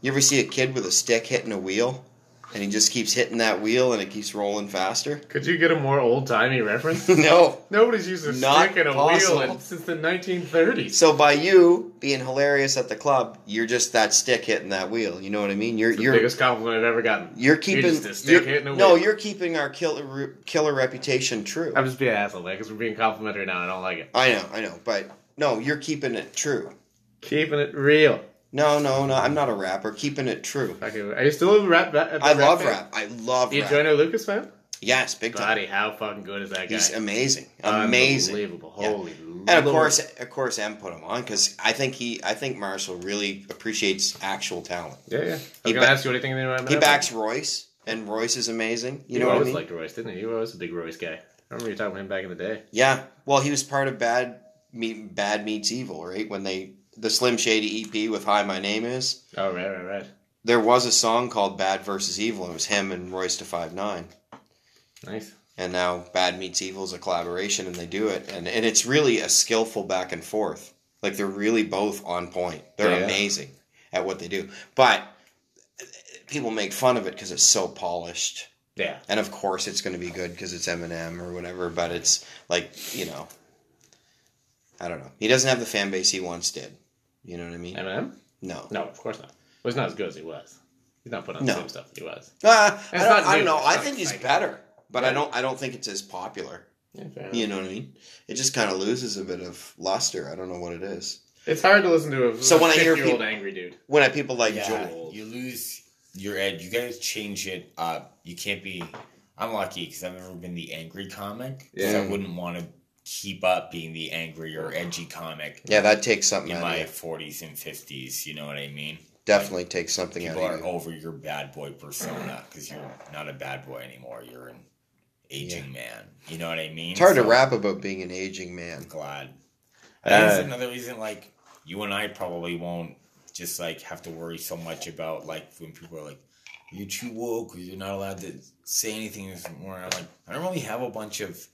you ever see a kid with a stick hitting a wheel, and he just keeps hitting that wheel and it keeps rolling faster. Could you get a more old timey reference? no, Nobody's used a stick and a possible. wheel in, since the 1930s. So by you being hilarious at the club, you're just that stick hitting that wheel. You know what I mean? You're the you're biggest compliment I've ever gotten. you're keeping a stick you're- hitting a wheel. no, you're keeping our killer killer reputation true. I'm just being an asshole, because we're being complimentary now. I don't like it. I know, I know, but no, you're keeping it true. Keeping it real. No, no, no. I'm not a rapper. Keeping it true. Okay, are you still a rap? a I love fan? rap. I love You rap. Joyner Lucas fan? Yes, big time. Buddy, how fucking good is that guy? He's amazing, amazing. Unbelievable. Yeah. Holy And of course, of course, M put him on because I think he, I think Marshall really appreciates actual talent. Yeah, yeah. Was He ba- ask you what do you think of He backs Royce, and Royce is amazing. You You know what I always mean? liked Royce, didn't he? Were always a big Royce guy. I remember you talking about him back in the day. Yeah. Well, he was part of Bad Meet, Bad Meets Evil, right? When they the Slim Shady EP with "Hi, My Name Is." Oh, right, right, right. There was a song called "Bad versus Evil." and It was him and Royce da Five Nine. Nice. and now Bad Meets Evil is a collaboration, and they do it, and and it's really a skillful back and forth. Like they're really both on point. They're Yeah, amazing at what they do, but people make fun of it because it's so polished. Yeah. And of course, it's going to be good because it's Eminem or whatever. But it's like you know, I don't know. He doesn't have the fan base he once did. You know what I mean? Eminem? No. No, of course not. Well, he's not as good as he was. He's not putting on No. the same stuff he was. Uh, I, don't, I don't know. It's I think he's exciting. better, but I don't. I don't think it's as popular. Yeah, fair You know what I mean? It just kind of loses a bit of luster. I don't know what it is. It's hard to listen to a So when I hear year old angry dude. When I people like yeah, Joel, you lose your edge. You gotta change it up. You can't be. I'm lucky because I've never been the angry comic. Yeah. I wouldn't want to keep up being the angry or edgy comic. Yeah, that takes something in out of my 40s and 50s. You know what I mean? definitely takes something out People of are you. over your bad boy persona because you're not a bad boy anymore. You're an aging man. You know what I mean? It's hard to So- rap about being an aging man. glad. I think Uh, that's another reason, like, you and I probably won't just, like, have to worry so much about, like, when people are like, you're too woke or you're not allowed to say anything more. I'm like, I don't really have a bunch of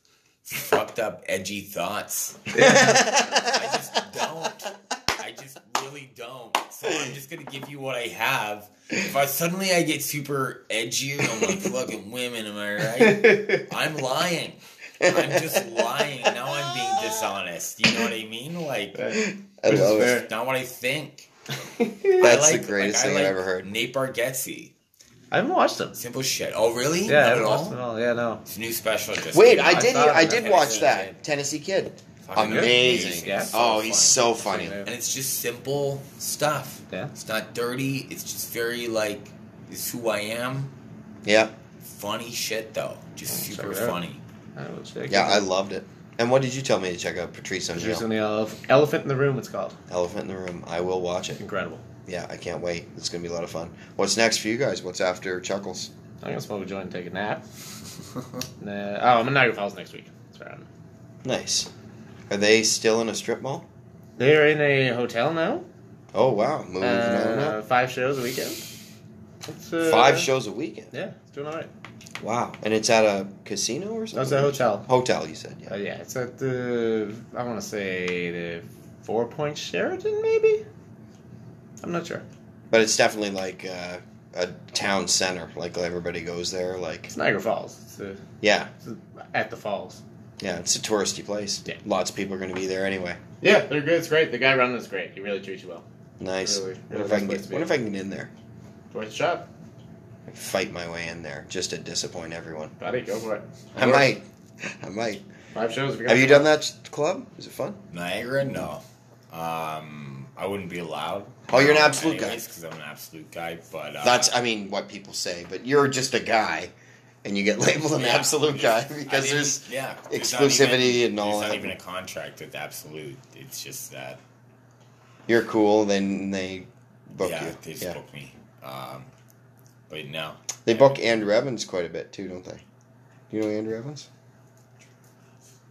fucked up, edgy thoughts. I just don't. I just really don't. So I'm just gonna give you what I have. If I suddenly I get super edgy and I'm like fucking women, am I right? I'm lying. I'm just lying. Now I'm being dishonest. You know what I mean? Like, I love it. not what I think. That's I the greatest I thing I've ever heard. Nate Bargatze. I haven't watched them. Simple shit. Oh, really? Yeah, I Not haven't at watched all? him at all. Yeah, no. It's a new special. Just Wait, came I out. did. thought I it did was watch Tennessee that Tennessee Kid. Fucking good. Amazing. Yeah. Oh, he's so funny. and it's just simple stuff. Yeah. It's not dirty. It's just very like, this is who I am. Yeah, Funny shit though. Just check super it out. funny. I will check yeah, it I out. loved it. And what did you tell me to check out? Patrice Patrice O'Neal, the Elephant in the Room, it's called. Elephant in the Room. I will watch it. Incredible. Yeah, I can't wait. It's gonna be a lot of fun. What's next for you guys? What's after Chuckles? I'm gonna smoke a joint and take a nap. nah, oh, I'm in Niagara Falls next week. That's where I'm. Nice. Are they still in a strip mall? They're in a hotel now. Oh wow, moving on Uh, five shows a weekend. It's, uh, Five shows a weekend. Yeah, it's doing all right. Wow, and it's at a casino or something. No, it's a hotel. Hotel, you said. Yeah. Uh, yeah, it's at the I want to say the Four Point Sheraton, maybe. I'm not sure. But it's definitely like uh, a town center. Like everybody goes there. Like It's Niagara Falls. It's, uh, yeah, it's at the falls. yeah, it's a touristy place. Yeah. Lots of people are going to be there anyway. Yeah, they're good. It's great. The guy running is great. He really treats you well. Nice. Really, wonder really if I can nice get. place to be. Wonder if I can get in there. Worth a shot, Fight my way in there just to disappoint everyone. buddy. Go for it. I might. I might. Five shows. if Have you done that club? Is it fun? Niagara, no. Um, I wouldn't be allowed. Oh, you're an absolute guy. Because I'm an absolute guy, but uh, That's I mean what people say, but you're just a guy, and you get labeled an Yeah. absolute guy because didn't- there's yeah exclusivity even- and all There's that. not even a contract with absolute. It's just that You're cool, then they book yeah, you. they just yeah. book me. Um, but no, They book Andrew Evans quite a bit too, don't they? Do you know Andrew Evans?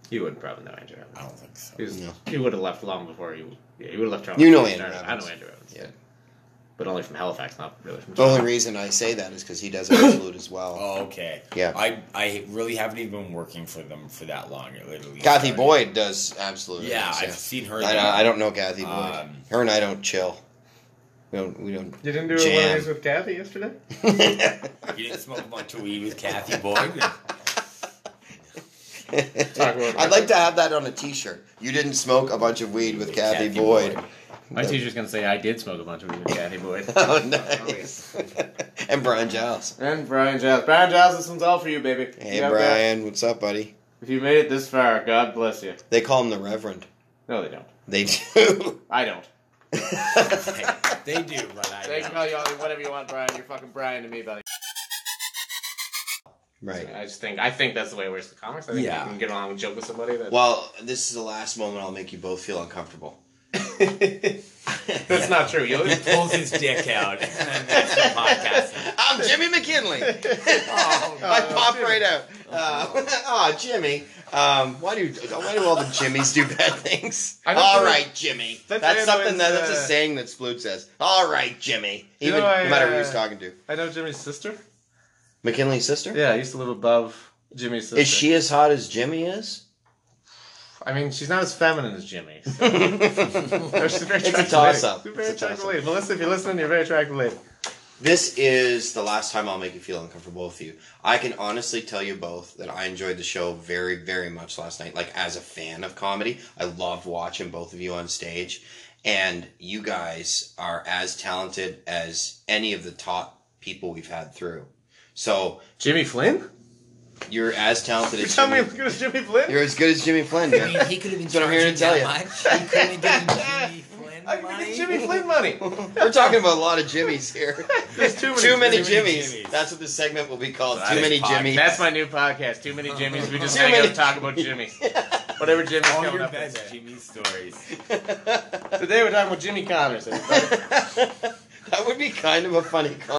You would probably know Andrew Evans. I don't think so. He, was, No. he would have left long before you. Yeah, he would have left Toronto. You know before he Andrew started. Evans. I know Andrew Evans. Yeah. But only from Halifax, not really from The only reason I say that is because he does absolute as well. Oh, okay. Yeah. I I really haven't even been working for them for that long. It literally. Kathy started- Boyd does absolute. Yeah, Evans, I've seen her I. I don't know Kathy Boyd. Um, her and I don't chill. We don't. We don't. You didn't do Jam. one of these with Kathy yesterday? You didn't smoke a bunch of weed with Kathy Boyd. I'd like to have that on a T-shirt. You didn't smoke a bunch of weed with Kathy, Kathy Boyd. My teacher's gonna say I did smoke a bunch of weed with Kathy Boyd. Oh, nice. and Brian Giles. And Brian Giles. Brian Giles, this one's all for you, baby. Hey, You Brian. What's up, buddy? If you made it this far, God bless you. They call him the Reverend. No, they don't. They do. I don't. they do, but I. They can call you whatever you want, Brian. You're fucking Brian to me, buddy. Right. I just think I think that's the way it works in comics. I think Yeah. you can get along and joke with somebody. That Well, this is the last moment I'll make you both feel uncomfortable. that's not true. He always pulls his dick out, and then that's the podcast. I'm Jimmy McKinley. I pop right out. Uh, oh, Jimmy. Um, why do why do all the Jimmys do bad things? I don't All know- right, Jimmy. That's That's, something that, one's, that's a uh, saying that Sploot says. All right, Jimmy. You Even know, I, no matter who uh, he's talking to. I know Jimmy's sister. McKinley's sister. Yeah, I used to live above Jimmy's sister. Is she as hot as Jimmy is? I mean, she's not as feminine as Jimmy. So. she's very It's a toss-up. She's very attractive lady. Melissa, if you're listening, you're a very attractive lady. This is the last time I'll make you feel uncomfortable with you. I can honestly tell you both that I enjoyed the show very, very much last night. Like, as a fan of comedy, I loved watching both of you on stage. And you guys are as talented as any of the top people we've had through. So, Jimmy Flynn? you're as talented You're as telling me Jimmy. as good as Jimmy Flynn? You're as good as Jimmy Flynn. I mean, he could have been That's what I'm here to tell you. much. He could have given Jimmy Flynn I can money. get Jimmy Flynn money. We're talking about a lot of Jimmys here. There's too many, Too many Jimmys. Jimmys. That's what this segment will be called. That Too is many pod- Jimmys. That's my new podcast. Too many Jimmys. We just Too hang out many- and talk about Jimmy. Whatever Jimmy's All coming your up with. best Jimmy stories. Today we're talking about Jimmy Connors. everybody. that would be kind of a funny. Con-